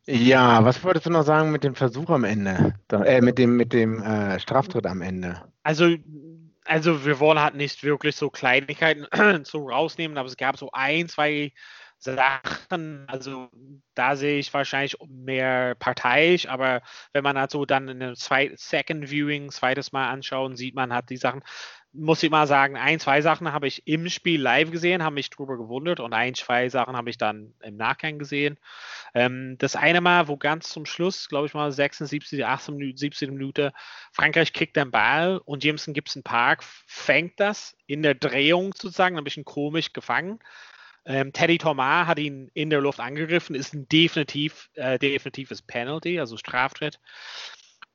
ja, was wolltest du noch sagen mit dem Versuch am Ende? Äh, mit dem, mit dem äh, Straftritt am Ende? Also, also wir wollen halt nicht wirklich so Kleinigkeiten so rausnehmen, aber es gab so ein, zwei Sachen, also da sehe ich wahrscheinlich mehr parteiisch, aber wenn man halt dann in einem Second Viewing zweites Mal anschauen, sieht man halt die Sachen, muss ich mal sagen, ein, zwei Sachen habe ich im Spiel live gesehen, habe mich drüber gewundert und ein, zwei Sachen habe ich dann im Nachgang gesehen. Ähm, das eine Mal, wo ganz zum Schluss, glaube ich mal 76, 18 Minuten, 17 Minuten, Frankreich kriegt den Ball und Jameson Gibson Park fängt das in der Drehung sozusagen, ein bisschen komisch gefangen ähm, Teddy Thomas hat ihn in der Luft angegriffen, ist ein definitiv, äh, definitives Penalty, also Straftritt.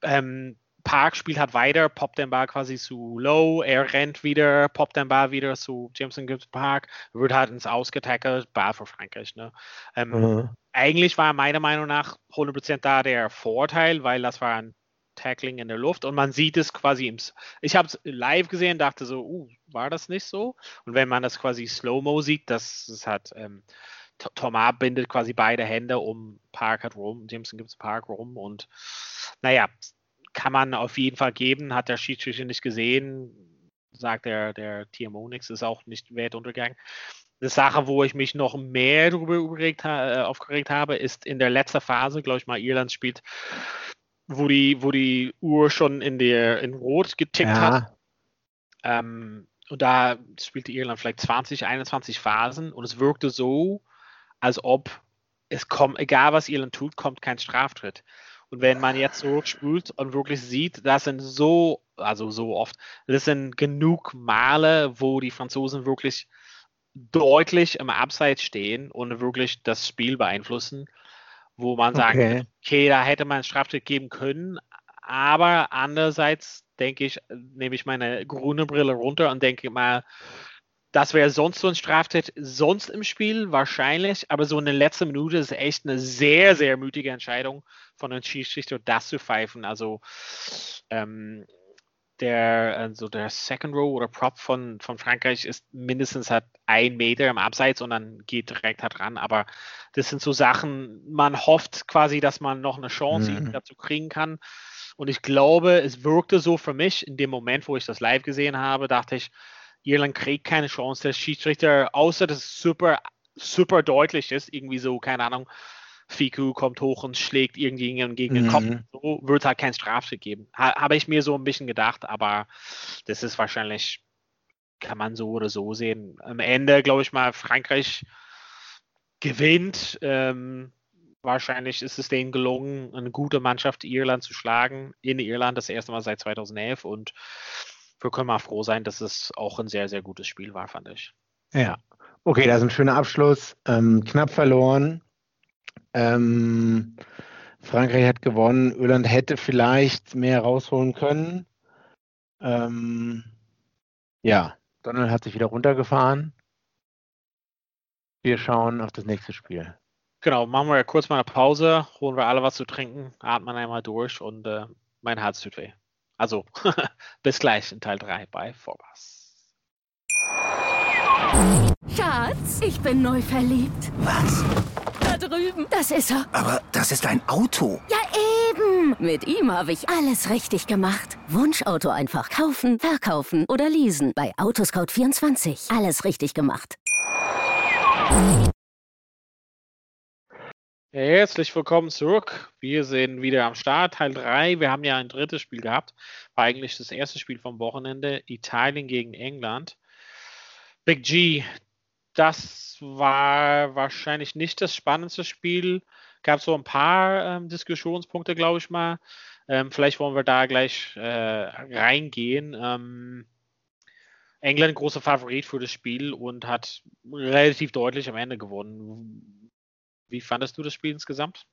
Ähm, Park spielt halt weiter, poppt den Ball quasi zu Low, er rennt wieder, poppt den Ball wieder zu Jameson Gibbs Park, wird halt ins Ausgetackelt, Ball für Frankreich. Ne? Ähm, mhm. Eigentlich war meiner Meinung nach 100% da der Vorteil, weil das war ein Tackling in der Luft und man sieht es quasi im. Ich habe es live gesehen, dachte so, uh, war das nicht so? Und wenn man das quasi Slow-Mo sieht, das, das hat. Ähm, Thomas bindet quasi beide Hände um Park hat rum, Jameson gibt es Park rum und naja, kann man auf jeden Fall geben, hat der Schiedsrichter nicht gesehen, sagt der, der TMO nichts, ist auch nicht Weltuntergang. Eine Sache, wo ich mich noch mehr darüber äh, aufgeregt habe, ist in der letzten Phase, glaube ich mal, Irland spielt wo die, wo die Uhr schon in der in Rot getickt ja. hat. Ähm, und da spielte Irland vielleicht 20, 21 Phasen und es wirkte so, als ob es kommt, egal was Irland tut, kommt kein Straftritt. Und wenn man jetzt zurückspült und wirklich sieht, das sind so, also so oft, das sind genug Male, wo die Franzosen wirklich deutlich im Abseits stehen und wirklich das Spiel beeinflussen wo man sagt, okay. okay, da hätte man einen Straftritt geben können, aber andererseits denke ich, nehme ich meine grüne Brille runter und denke mal, das wäre sonst so ein Straftritt, sonst im Spiel wahrscheinlich, aber so in der letzten Minute ist echt eine sehr, sehr mutige Entscheidung von einem Schiedsrichter, das zu pfeifen. Also ähm, der, also der Second Row oder Prop von, von Frankreich ist mindestens halt ein Meter im Abseits und dann geht direkt halt ran. Aber das sind so Sachen, man hofft quasi, dass man noch eine Chance mhm. dazu kriegen kann. Und ich glaube, es wirkte so für mich in dem Moment, wo ich das live gesehen habe, dachte ich, Irland kriegt keine Chance. Der Schiedsrichter, außer dass es super, super deutlich ist, irgendwie so, keine Ahnung, Fiku kommt hoch und schlägt irgendjemanden gegen den mhm. Kopf. So wird es halt kein Strafschritt geben. Ha, Habe ich mir so ein bisschen gedacht, aber das ist wahrscheinlich, kann man so oder so sehen. Am Ende, glaube ich mal, Frankreich gewinnt. Ähm, wahrscheinlich ist es denen gelungen, eine gute Mannschaft Irland zu schlagen. In Irland das erste Mal seit 2011 und wir können mal froh sein, dass es auch ein sehr, sehr gutes Spiel war, fand ich. Ja, okay, das ist ein schöner Abschluss. Ähm, knapp verloren, ähm, Frankreich hat gewonnen. Irland hätte vielleicht mehr rausholen können. Ähm, ja, Donald hat sich wieder runtergefahren. Wir schauen auf das nächste Spiel. Genau, machen wir kurz mal eine Pause, holen wir alle was zu trinken, atmen einmal durch und äh, mein Herz tut weh. Also, bis gleich in Teil 3 bei Vorbas. Schatz, ich bin neu verliebt. Was? Drüben. Das ist er. Aber das ist ein Auto. Ja, eben. Mit ihm habe ich alles richtig gemacht. Wunschauto einfach kaufen, verkaufen oder leasen. Bei Autoscout24. Alles richtig gemacht. Herzlich willkommen zurück. Wir sind wieder am Start, Teil 3. Wir haben ja ein drittes Spiel gehabt. War eigentlich das erste Spiel vom Wochenende. Italien gegen England. Big G, das war wahrscheinlich nicht das spannendste Spiel. Gab so ein paar ähm, Diskussionspunkte, glaube ich mal. Ähm, vielleicht wollen wir da gleich äh, reingehen. Ähm, England großer Favorit für das Spiel und hat relativ deutlich am Ende gewonnen. Wie fandest du das Spiel insgesamt?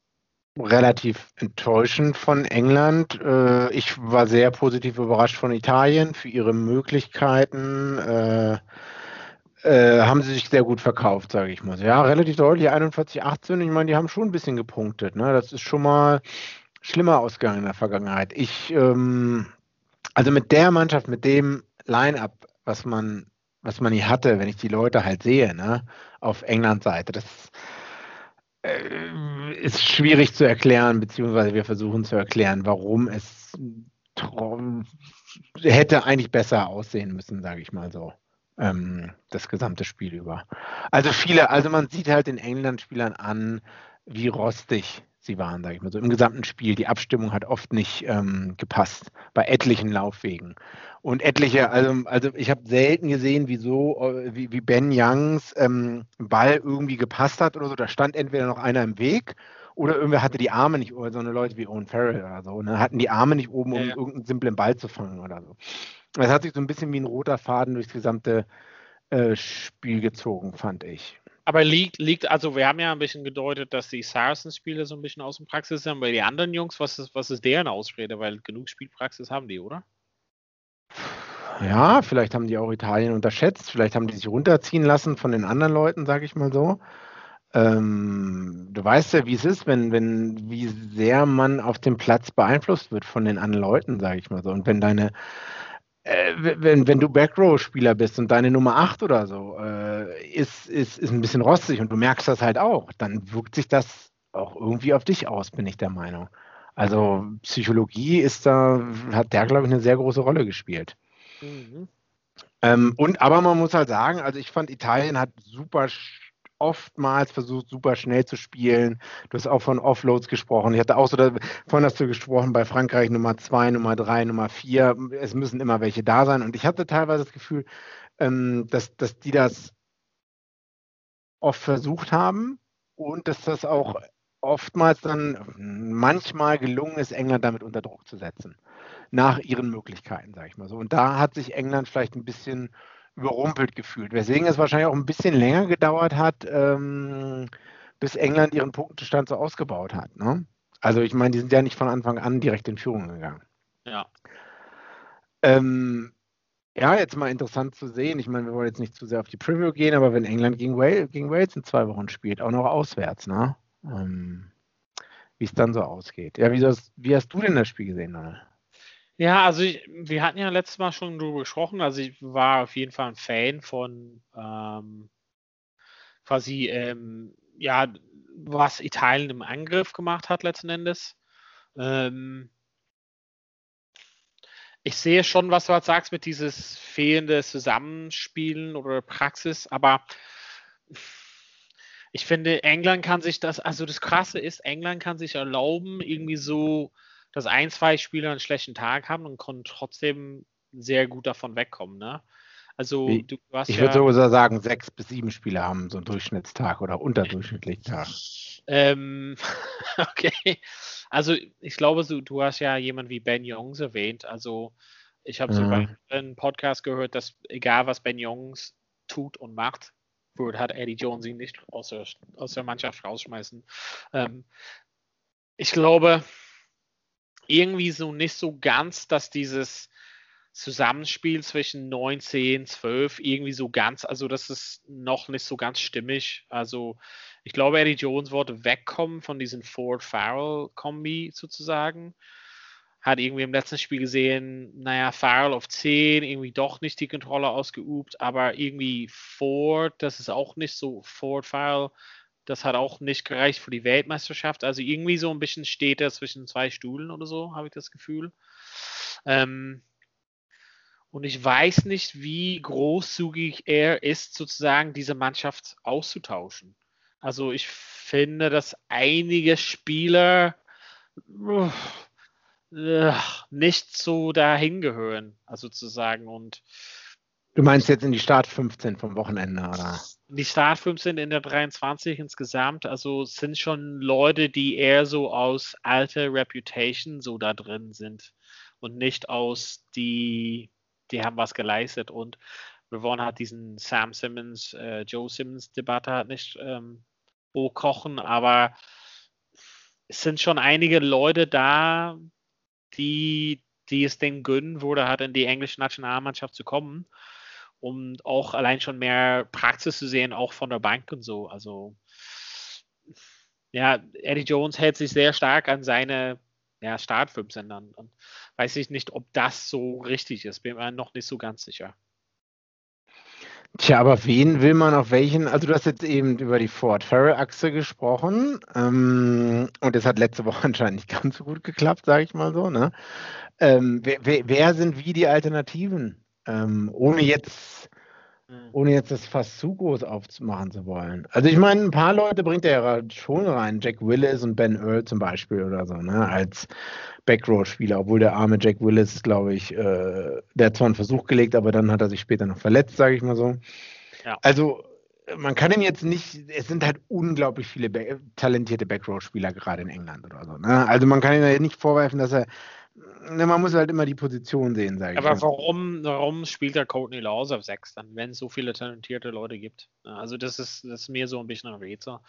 Relativ enttäuschend von England. Äh, ich war sehr positiv überrascht von Italien für ihre Möglichkeiten. Äh, äh, haben sie sich sehr gut verkauft, sage ich mal. Ja, relativ deutlich, 41, 18. Ich meine, die haben schon ein bisschen gepunktet. Ne? Das ist schon mal schlimmer ausgegangen in der Vergangenheit. Ich, ähm, also mit der Mannschaft, mit dem Line-Up, was man, was man hier hatte, wenn ich die Leute halt sehe, ne, auf Englands Seite, das äh, ist schwierig zu erklären, beziehungsweise wir versuchen zu erklären, warum es hätte eigentlich besser aussehen müssen, sage ich mal so. Ähm, das gesamte Spiel über. Also viele, also man sieht halt den England-Spielern an, wie rostig sie waren, sage ich mal so, im gesamten Spiel. Die Abstimmung hat oft nicht ähm, gepasst, bei etlichen Laufwegen. Und etliche, also, also ich habe selten gesehen, wie so, äh, wie, wie Ben Youngs ähm, Ball irgendwie gepasst hat oder so. Da stand entweder noch einer im Weg oder irgendwer hatte die Arme nicht, oder so eine Leute wie Owen Farrell oder so, ne, hatten die Arme nicht oben, um ja. irgendeinen simplen Ball zu fangen oder so. Das hat sich so ein bisschen wie ein roter Faden durchs gesamte äh, Spiel gezogen, fand ich. Aber liegt, liegt, also wir haben ja ein bisschen gedeutet, dass die Saracens-Spieler so ein bisschen aus dem Praxis sind, aber die anderen Jungs, was ist, was ist deren Ausrede? Weil genug Spielpraxis haben die, oder? Ja, vielleicht haben die auch Italien unterschätzt, vielleicht haben die sich runterziehen lassen von den anderen Leuten, sage ich mal so. Ähm, du weißt ja, wie es ist, wenn, wenn, wie sehr man auf dem Platz beeinflusst wird von den anderen Leuten, sage ich mal so. Und wenn deine, äh, wenn, wenn du Backrow-Spieler bist und deine Nummer 8 oder so äh, ist, ist, ist ein bisschen rostig und du merkst das halt auch, dann wirkt sich das auch irgendwie auf dich aus, bin ich der Meinung. Also Psychologie ist da, hat der, glaube ich, eine sehr große Rolle gespielt. Mhm. Ähm, und aber man muss halt sagen, also ich fand, Italien hat super oftmals versucht, super schnell zu spielen. Du hast auch von Offloads gesprochen. Ich hatte auch so davon hast du gesprochen bei Frankreich Nummer zwei, Nummer drei, Nummer vier. Es müssen immer welche da sein. Und ich hatte teilweise das Gefühl, ähm, dass, dass die das oft versucht haben und dass das auch oftmals dann manchmal gelungen ist, England damit unter Druck zu setzen. Nach ihren Möglichkeiten, sage ich mal so. Und da hat sich England vielleicht ein bisschen überrumpelt gefühlt. Weswegen es wahrscheinlich auch ein bisschen länger gedauert hat, ähm, bis England ihren Punktestand so ausgebaut hat. Ne? Also ich meine, die sind ja nicht von Anfang an direkt in Führung gegangen. Ja. Ähm, ja, jetzt mal interessant zu sehen. Ich meine, wir wollen jetzt nicht zu sehr auf die Preview gehen, aber wenn England gegen, Wales, gegen Wales in zwei Wochen spielt, auch noch auswärts, ne? Ähm, wie es dann so ausgeht. Ja, wie, das, wie hast du denn das Spiel gesehen, Donald? Ja, also ich, wir hatten ja letztes Mal schon darüber gesprochen. Also ich war auf jeden Fall ein Fan von ähm, quasi, ähm, ja, was Italien im Angriff gemacht hat letzten Endes. Ähm, ich sehe schon, was du halt sagst mit dieses fehlende Zusammenspielen oder Praxis, aber ich finde, England kann sich das, also das Krasse ist, England kann sich erlauben, irgendwie so dass ein, zwei Spieler einen schlechten Tag haben und konnten trotzdem sehr gut davon wegkommen. Ne? Also Wie, du hast Ich ja, würde sogar sagen, sechs bis sieben Spieler haben so einen Durchschnittstag oder unterdurchschnittlichen Tag. Ähm, okay. Also ich glaube, du, du hast ja jemanden wie Ben Youngs erwähnt. Also ich habe sogar mhm. einen Podcast gehört, dass egal was Ben Youngs tut und macht, würde hat Eddie Jones ihn nicht aus der, aus der Mannschaft rausschmeißen. Ähm, ich glaube, irgendwie so nicht so ganz, dass dieses Zusammenspiel zwischen 19, 12 irgendwie so ganz, also das ist noch nicht so ganz stimmig. Also ich glaube, Eddie Jones wollte wegkommen von diesem Ford Farrell Kombi sozusagen. Hat irgendwie im letzten Spiel gesehen, naja, Farrell auf 10, irgendwie doch nicht die Kontrolle ausgeübt, aber irgendwie Ford, das ist auch nicht so Ford Farrell das hat auch nicht gereicht für die Weltmeisterschaft. Also irgendwie so ein bisschen steht er zwischen zwei Stuhlen oder so, habe ich das Gefühl. Ähm, und ich weiß nicht, wie großzügig er ist, sozusagen diese Mannschaft auszutauschen. Also ich finde, dass einige Spieler nicht so dahin gehören, also zu sagen. Und du meinst jetzt in die Start 15 vom Wochenende, oder? Die Start 15 in der 23 insgesamt, also sind schon Leute, die eher so aus alter Reputation so da drin sind und nicht aus die, die haben was geleistet. Und wollen halt diesen Sam Simmons, äh, Joe Simmons Debatte halt nicht ähm, hochkochen, aber es sind schon einige Leute da, die, die es dem gönnen würde, halt in die englische Nationalmannschaft zu kommen, um auch allein schon mehr Praxis zu sehen, auch von der Bank und so. Also ja, Eddie Jones hält sich sehr stark an seine ja, Startfilmsendern. Und weiß ich nicht, ob das so richtig ist. Bin mir noch nicht so ganz sicher. Tja, aber wen will man auf welchen? Also du hast jetzt eben über die Ford Ferrell-Achse gesprochen ähm, und das hat letzte Woche anscheinend nicht ganz so gut geklappt, sage ich mal so. Ne? Ähm, wer, wer, wer, sind wie die Alternativen? Ähm, ohne jetzt hm. ohne jetzt das fast zu groß aufzumachen zu wollen. Also ich meine, ein paar Leute bringt er ja schon rein, Jack Willis und Ben Earl zum Beispiel oder so, ne, als Backrow-Spieler, obwohl der arme Jack Willis, glaube ich, äh, der hat zwar einen Versuch gelegt, aber dann hat er sich später noch verletzt, sage ich mal so. Ja. Also man kann ihn jetzt nicht, es sind halt unglaublich viele talentierte Backrow-Spieler gerade in England oder so. Ne? Also man kann ihn ja nicht vorwerfen, dass er man muss halt immer die Position sehen, sage ich. Aber mal. warum, warum spielt der Courtney Laws auf 6 dann, wenn es so viele talentierte Leute gibt? Also das ist, das ist mir so ein bisschen ein Rätsel.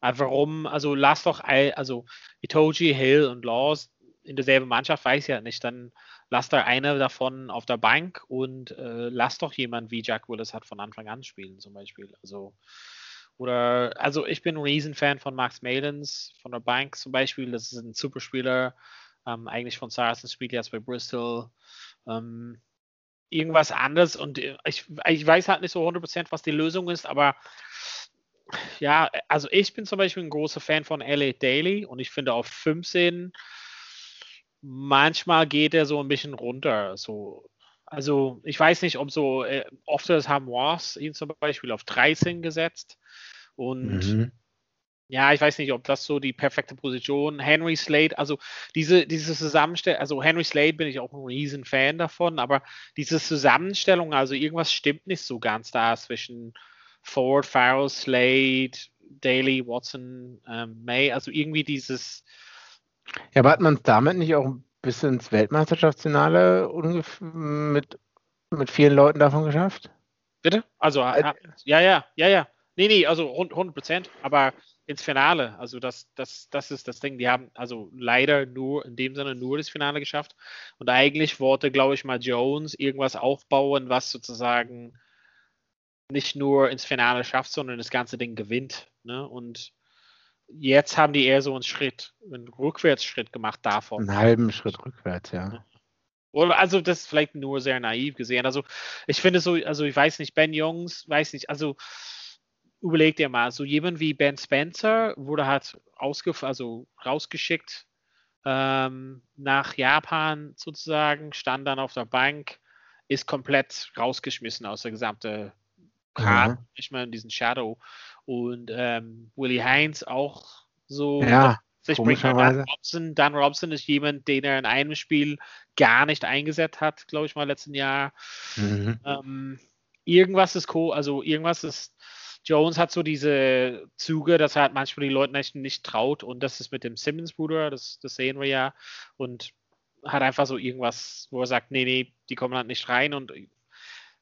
Aber warum, also lass doch, also Itoji, Hill und Laws in derselben Mannschaft, weiß ich ja nicht, dann lass da einer davon auf der Bank und äh, lass doch jemand wie Jack Willis hat von Anfang an spielen, zum Beispiel. Also, oder, also ich bin ein Riesenfan von Max Malins von der Bank zum Beispiel. Das ist ein Superspieler. Ähm, eigentlich von Saracens spielt jetzt bei Bristol. Ähm, irgendwas anderes und äh, ich, ich weiß halt nicht so 100% was die Lösung ist, aber ja, also ich bin zum Beispiel ein großer Fan von LA Daily und ich finde auf 15 manchmal geht er so ein bisschen runter. So, also ich weiß nicht, ob so äh, oft haben Wars ihn zum Beispiel auf 13 gesetzt und mhm ja, ich weiß nicht, ob das so die perfekte Position. Henry Slade, also diese, diese Zusammenstellung, also Henry Slade bin ich auch ein riesen Fan davon, aber diese Zusammenstellung, also irgendwas stimmt nicht so ganz da zwischen Ford, Farrell, Slade, Daly, Watson, ähm, May, also irgendwie dieses. Ja, aber hat man es damit nicht auch ein bisschen ins Weltmeisterschaftsfinale mit, mit vielen Leuten davon geschafft? Bitte? Also, äh, ja, ja, ja, ja. Nee, nee, also 100 Prozent, aber ins Finale. Also das, das, das ist das Ding. Die haben also leider nur in dem Sinne nur das Finale geschafft. Und eigentlich wollte, glaube ich, mal Jones irgendwas aufbauen, was sozusagen nicht nur ins Finale schafft, sondern das ganze Ding gewinnt. Ne? Und jetzt haben die eher so einen Schritt, einen Rückwärtsschritt gemacht davon. Einen halben Schritt rückwärts, ja. Oder also das ist vielleicht nur sehr naiv gesehen. Also ich finde so, also ich weiß nicht, Ben Jungs, weiß nicht, also überleg dir mal, so jemand wie Ben Spencer wurde halt ausgef also rausgeschickt ähm, nach Japan sozusagen, stand dann auf der Bank, ist komplett rausgeschmissen aus der gesamten Grad, mhm. nicht mehr in diesen Shadow. Und ähm, Willie Heinz auch so. Ja. Sich Dan Robson. Dan Robson ist jemand, den er in einem Spiel gar nicht eingesetzt hat, glaube ich mal, letzten Jahr. Mhm. Ähm, irgendwas ist co, also irgendwas ist Jones hat so diese Züge, dass er halt manchmal die Leute nicht, nicht traut und das ist mit dem Simmons-Bruder, das, das sehen wir ja und hat einfach so irgendwas, wo er sagt, nee, nee, die kommen halt nicht rein und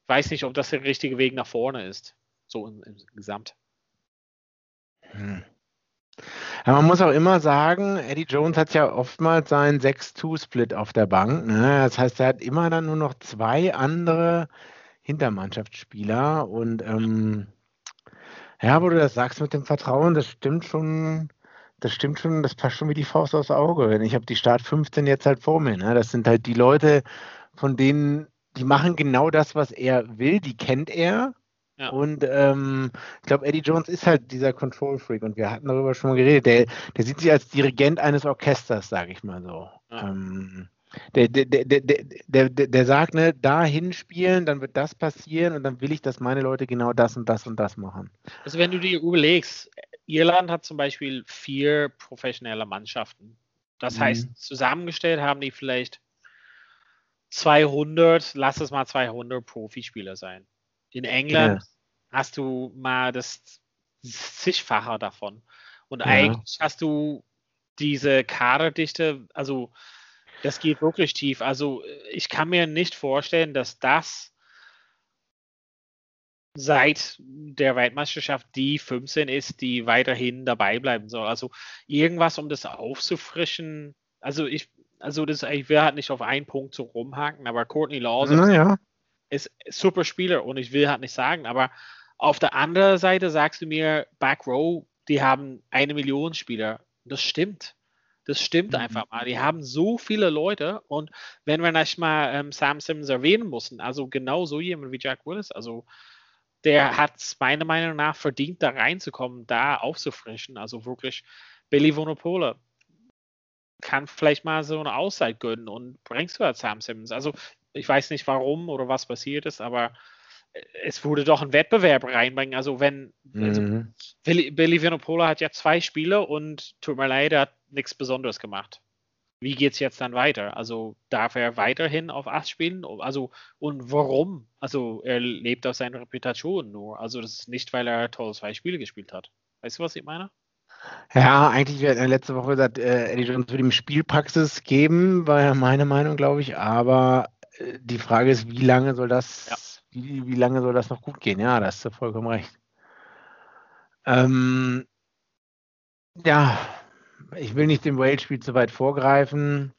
weiß nicht, ob das der richtige Weg nach vorne ist, so im, im Gesamt. Hm. Ja, man muss auch immer sagen, Eddie Jones hat ja oftmals seinen 6-2-Split auf der Bank. Ne? Das heißt, er hat immer dann nur noch zwei andere Hintermannschaftsspieler und ähm, ja, wo du das sagst mit dem Vertrauen, das stimmt schon, das stimmt schon, das passt schon wie die Faust aufs Auge. Ich habe die Start 15 jetzt halt vor mir. Ne? Das sind halt die Leute, von denen, die machen genau das, was er will, die kennt er. Ja. Und ähm, ich glaube, Eddie Jones ist halt dieser Control Freak und wir hatten darüber schon mal geredet. Der, der sieht sich als Dirigent eines Orchesters, sage ich mal so. Ja. Ähm, der, der, der, der, der, der sagt, ne, da hinspielen, dann wird das passieren und dann will ich, dass meine Leute genau das und das und das machen. Also wenn du dir überlegst, Irland hat zum Beispiel vier professionelle Mannschaften. Das mhm. heißt, zusammengestellt haben die vielleicht 200, lass es mal 200 Profispieler sein. In England ja. hast du mal das zigfache davon. Und ja. eigentlich hast du diese Kaderdichte, also das geht wirklich tief. Also ich kann mir nicht vorstellen, dass das seit der Weltmeisterschaft die 15 ist, die weiterhin dabei bleiben soll. Also irgendwas, um das aufzufrischen. Also ich, also das, ich will halt nicht auf einen Punkt so rumhaken, aber Courtney Lawson ja. ist super Spieler und ich will halt nicht sagen, aber auf der anderen Seite sagst du mir, Back Row, die haben eine Million Spieler. Das stimmt. Das stimmt mhm. einfach mal. Die haben so viele Leute und wenn wir nicht mal ähm, Sam Simmons erwähnen mussten, also genau so jemand wie Jack Willis, also der hat es meiner Meinung nach verdient, da reinzukommen, da aufzufrischen. Also wirklich, Billy Vonopole kann vielleicht mal so eine Auszeit gönnen und bringst du halt Sam Simmons. Also ich weiß nicht warum oder was passiert ist, aber es wurde doch ein Wettbewerb reinbringen. Also wenn also mhm. Billy, Billy Vinopola hat ja zwei Spiele und tut mir leid, er hat nichts Besonderes gemacht. Wie geht es jetzt dann weiter? Also darf er weiterhin auf 8 spielen? Also und warum? Also er lebt auf seiner Reputation nur. Also das ist nicht, weil er toll zwei Spiele gespielt hat. Weißt du, was ich meine? Ja, eigentlich wäre letzte Woche gesagt, äh, Eddie Jones würde ihm Spielpraxis geben, war ja meine Meinung, glaube ich. Aber äh, die Frage ist, wie lange soll das ja wie, wie lange soll das noch gut gehen? Ja, da hast du vollkommen recht. Ähm, ja, ich will nicht dem Wales-Spiel zu weit vorgreifen.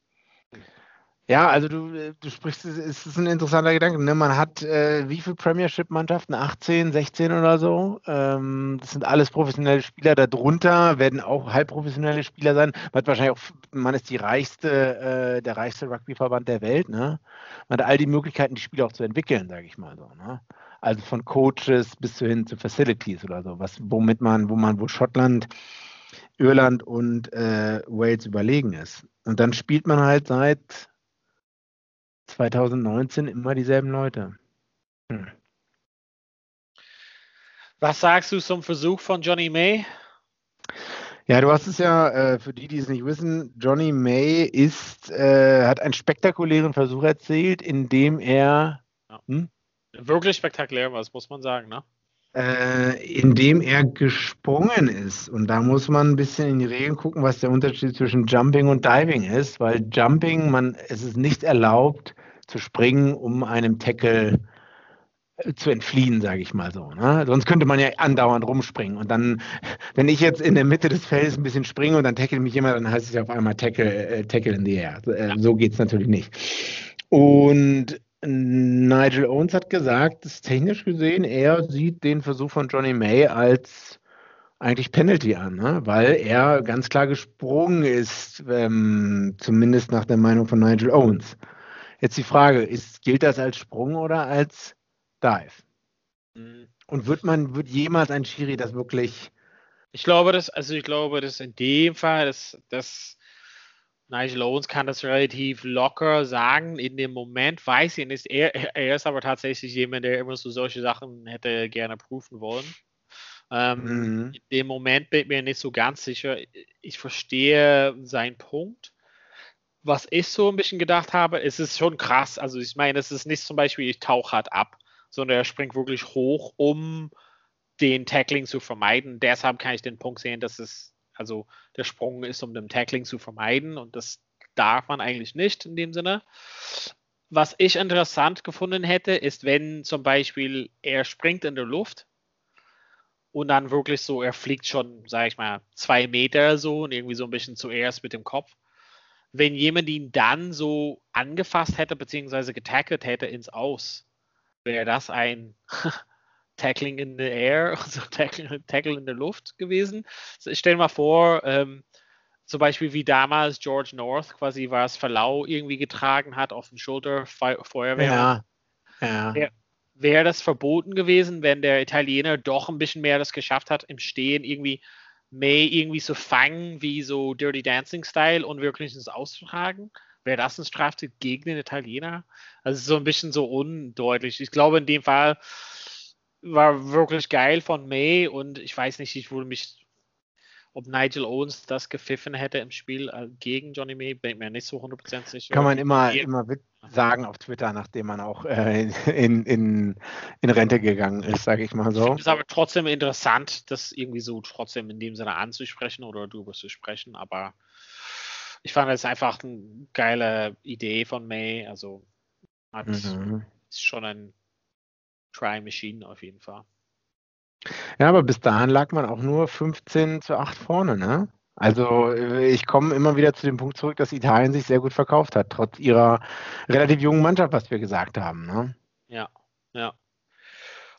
Ja, also du, du sprichst, es ist ein interessanter Gedanke. Ne? Man hat äh, wie viele Premiership-Mannschaften? 18, 16 oder so. Ähm, das sind alles professionelle Spieler. Darunter werden auch halbprofessionelle Spieler sein. Man hat wahrscheinlich auch, man ist die reichste, äh, der reichste Rugbyverband der Welt. Ne? Man hat all die Möglichkeiten, die Spieler auch zu entwickeln, sage ich mal so. Ne? Also von Coaches bis hin zu Facilities oder so, was, womit man, wo man, wo Schottland, Irland und äh, Wales überlegen ist. Und dann spielt man halt seit 2019 immer dieselben Leute. Hm. Was sagst du zum Versuch von Johnny May? Ja, du hast es ja, äh, für die, die es nicht wissen, Johnny May ist, äh, hat einen spektakulären Versuch erzählt, in dem er. Hm? Wirklich spektakulär, was muss man sagen, ne? Äh, indem er gesprungen ist. Und da muss man ein bisschen in die Regeln gucken, was der Unterschied zwischen Jumping und Diving ist, weil Jumping, man, es ist nicht erlaubt zu springen, um einem Tackle äh, zu entfliehen, sage ich mal so. Ne? Sonst könnte man ja andauernd rumspringen. Und dann, wenn ich jetzt in der Mitte des Feldes ein bisschen springe und dann tackle mich jemand, dann heißt es ja auf einmal Tackle, äh, tackle in the air. Äh, so geht es natürlich nicht. Und Nigel Owens hat gesagt, dass technisch gesehen, er sieht den Versuch von Johnny May als eigentlich Penalty an, ne? weil er ganz klar gesprungen ist, ähm, zumindest nach der Meinung von Nigel Owens. Jetzt die Frage, ist, gilt das als Sprung oder als Dive? Mhm. Und wird man, wird jemals ein Schiri das wirklich? Ich glaube, dass, also ich glaube, dass in dem Fall, dass, dass Nigel Owens kann das relativ locker sagen. In dem Moment weiß ich nicht. Er, er ist aber tatsächlich jemand, der immer so solche Sachen hätte gerne prüfen wollen. Ähm, mhm. In dem Moment bin ich mir nicht so ganz sicher. Ich verstehe seinen Punkt. Was ich so ein bisschen gedacht habe, es ist schon krass. Also ich meine, es ist nicht zum Beispiel, ich tauche hart ab, sondern er springt wirklich hoch, um den Tackling zu vermeiden. Deshalb kann ich den Punkt sehen, dass es also der Sprung ist, um den Tackling zu vermeiden und das darf man eigentlich nicht in dem Sinne. Was ich interessant gefunden hätte, ist, wenn zum Beispiel er springt in der Luft und dann wirklich so, er fliegt schon, sage ich mal, zwei Meter so und irgendwie so ein bisschen zuerst mit dem Kopf. Wenn jemand ihn dann so angefasst hätte, beziehungsweise getackelt hätte ins Aus, wäre das ein Tackling in the Air, also Tackle, Tackle in der Luft gewesen. Ich stell mal vor, ähm, zum Beispiel wie damals George North quasi was Verlau irgendwie getragen hat auf dem Schulter Feuerwehr. Ja. ja. Wäre wär das verboten gewesen, wenn der Italiener doch ein bisschen mehr das geschafft hat, im Stehen irgendwie May irgendwie zu fangen, wie so Dirty Dancing Style und wirklich ins Auszutragen? Wäre das ein Straftat gegen den Italiener? Also so ein bisschen so undeutlich. Ich glaube, in dem Fall war wirklich geil von May und ich weiß nicht, ich würde mich ob Nigel Owens das gepfiffen hätte im Spiel äh, gegen Johnny May, bin ich mir nicht so 100% sicher. Kann man immer, immer sagen auf Twitter, nachdem man auch äh, in, in, in Rente gegangen ist, sage ich mal so. Es ist aber trotzdem interessant, das irgendwie so trotzdem in dem Sinne anzusprechen oder darüber zu sprechen, aber ich fand es einfach eine geile Idee von May, also hat, mhm. ist schon ein Try Machine auf jeden Fall. Ja, aber bis dahin lag man auch nur 15 zu 8 vorne, ne? Also äh, ich komme immer wieder zu dem Punkt zurück, dass Italien sich sehr gut verkauft hat, trotz ihrer relativ jungen Mannschaft, was wir gesagt haben. Ne? Ja, ja.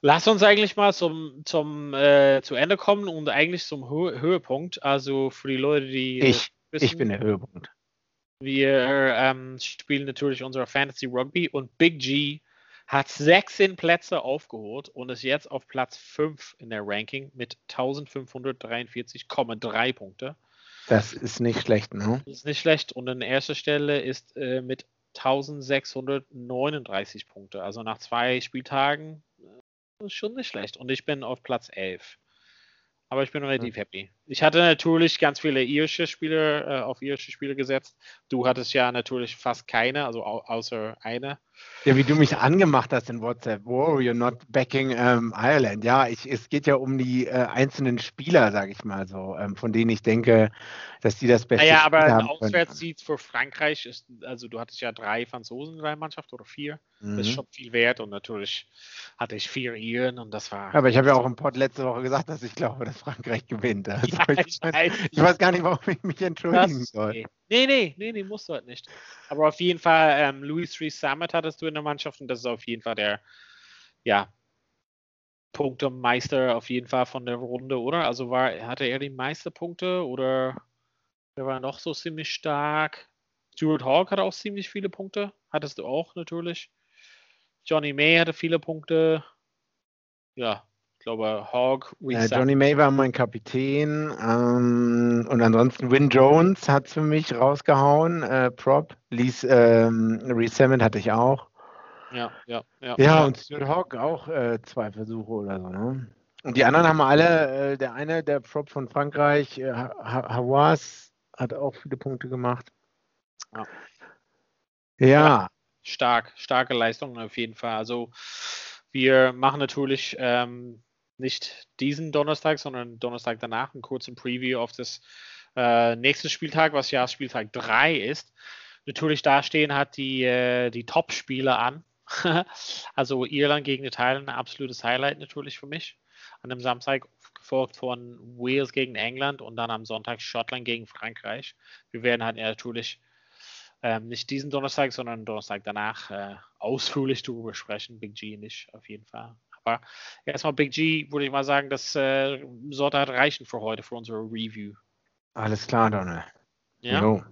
Lass uns eigentlich mal zum, zum äh, zu Ende kommen und eigentlich zum Hö Höhepunkt. Also für die Leute, die äh, ich, wissen, ich bin der Höhepunkt. Wir ähm, spielen natürlich unsere Fantasy Rugby und Big G hat 16 Plätze aufgeholt und ist jetzt auf Platz 5 in der Ranking mit 1543,3 Punkte. Das ist nicht schlecht, ne? Das ist nicht schlecht. Und an erster Stelle ist äh, mit 1639 Punkte. Also nach zwei Spieltagen äh, ist schon nicht schlecht. Und ich bin auf Platz 11. Aber ich bin relativ happy. Ich hatte natürlich ganz viele irische Spieler äh, auf irische Spieler gesetzt. Du hattest ja natürlich fast keine, also au außer eine. Ja, wie du mich angemacht hast in WhatsApp. Wow, you're not backing ähm, Ireland. Ja, ich, es geht ja um die äh, einzelnen Spieler, sage ich mal so, ähm, von denen ich denke, dass die das Beste naja, aber ein Auswärtssieg für Frankreich ist, also du hattest ja drei Franzosen in deiner Mannschaft oder vier. Mhm. Das ist mhm. schon viel wert und natürlich hatte ich vier Iren und das war. Aber ich habe ja auch im Pod letzte Woche gesagt, dass ich glaube, dass Frankreich gewinnt. Also ich, weiß, ich, weiß, gar nicht, warum ich mich entschuldigen das, soll. Nee. nee, nee, nee, nee, musst du halt nicht. Aber auf jeden Fall, ähm, Louis Rees Summit hattest du in der Mannschaft und das ist auf jeden Fall der, ja, Punktemeister auf jeden Fall von der Runde, oder? Also war, hatte er die meisten Punkte oder wer war noch so ziemlich stark? Stuart Hawk hatte auch ziemlich viele Punkte. Hattest du auch natürlich. Johnny May hatte viele Punkte. Ja, glaube, Hawk. Ja, Johnny May war mein Kapitän. Ähm, und ansonsten Win Jones hat es für mich rausgehauen. Äh, Prop. Lies, ähm, Reese hatte ich auch. Ja, ja, ja. Ja, und Stuart Hawk auch äh, zwei Versuche oder so. Ne? Und die anderen haben alle, äh, der eine, der Prop von Frankreich, äh, Hawass, hat auch viele Punkte gemacht. Ja. ja. ja. Stark, starke Leistung auf jeden Fall. Also wir machen natürlich ähm, nicht diesen Donnerstag, sondern Donnerstag danach einen kurzen Preview auf das äh, nächste Spieltag, was ja Spieltag 3 ist. Natürlich da stehen hat die, äh, die Top-Spiele an. also Irland gegen Italien, absolutes Highlight natürlich für mich. An dem Samstag gefolgt von Wales gegen England und dann am Sonntag Schottland gegen Frankreich. Wir werden halt natürlich ähm, nicht diesen Donnerstag, sondern Donnerstag danach äh, ausführlich darüber sprechen. Big G nicht auf jeden Fall. Aber erstmal Big G, würde ich mal sagen, das äh, sollte halt reichen für heute, für unsere Review. Alles klar, Donald. Ja. Jo.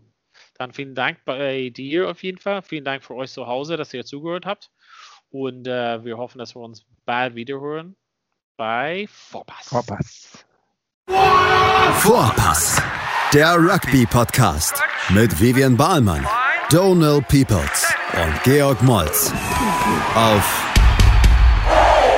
Dann vielen Dank bei dir auf jeden Fall. Vielen Dank für euch zu Hause, dass ihr zugehört habt. Und äh, wir hoffen, dass wir uns bald wiederhören bei Vorpass. Vorpass. Vorpass. Der Rugby-Podcast mit Vivian Bahlmann, Donald Peoples und Georg Moltz auf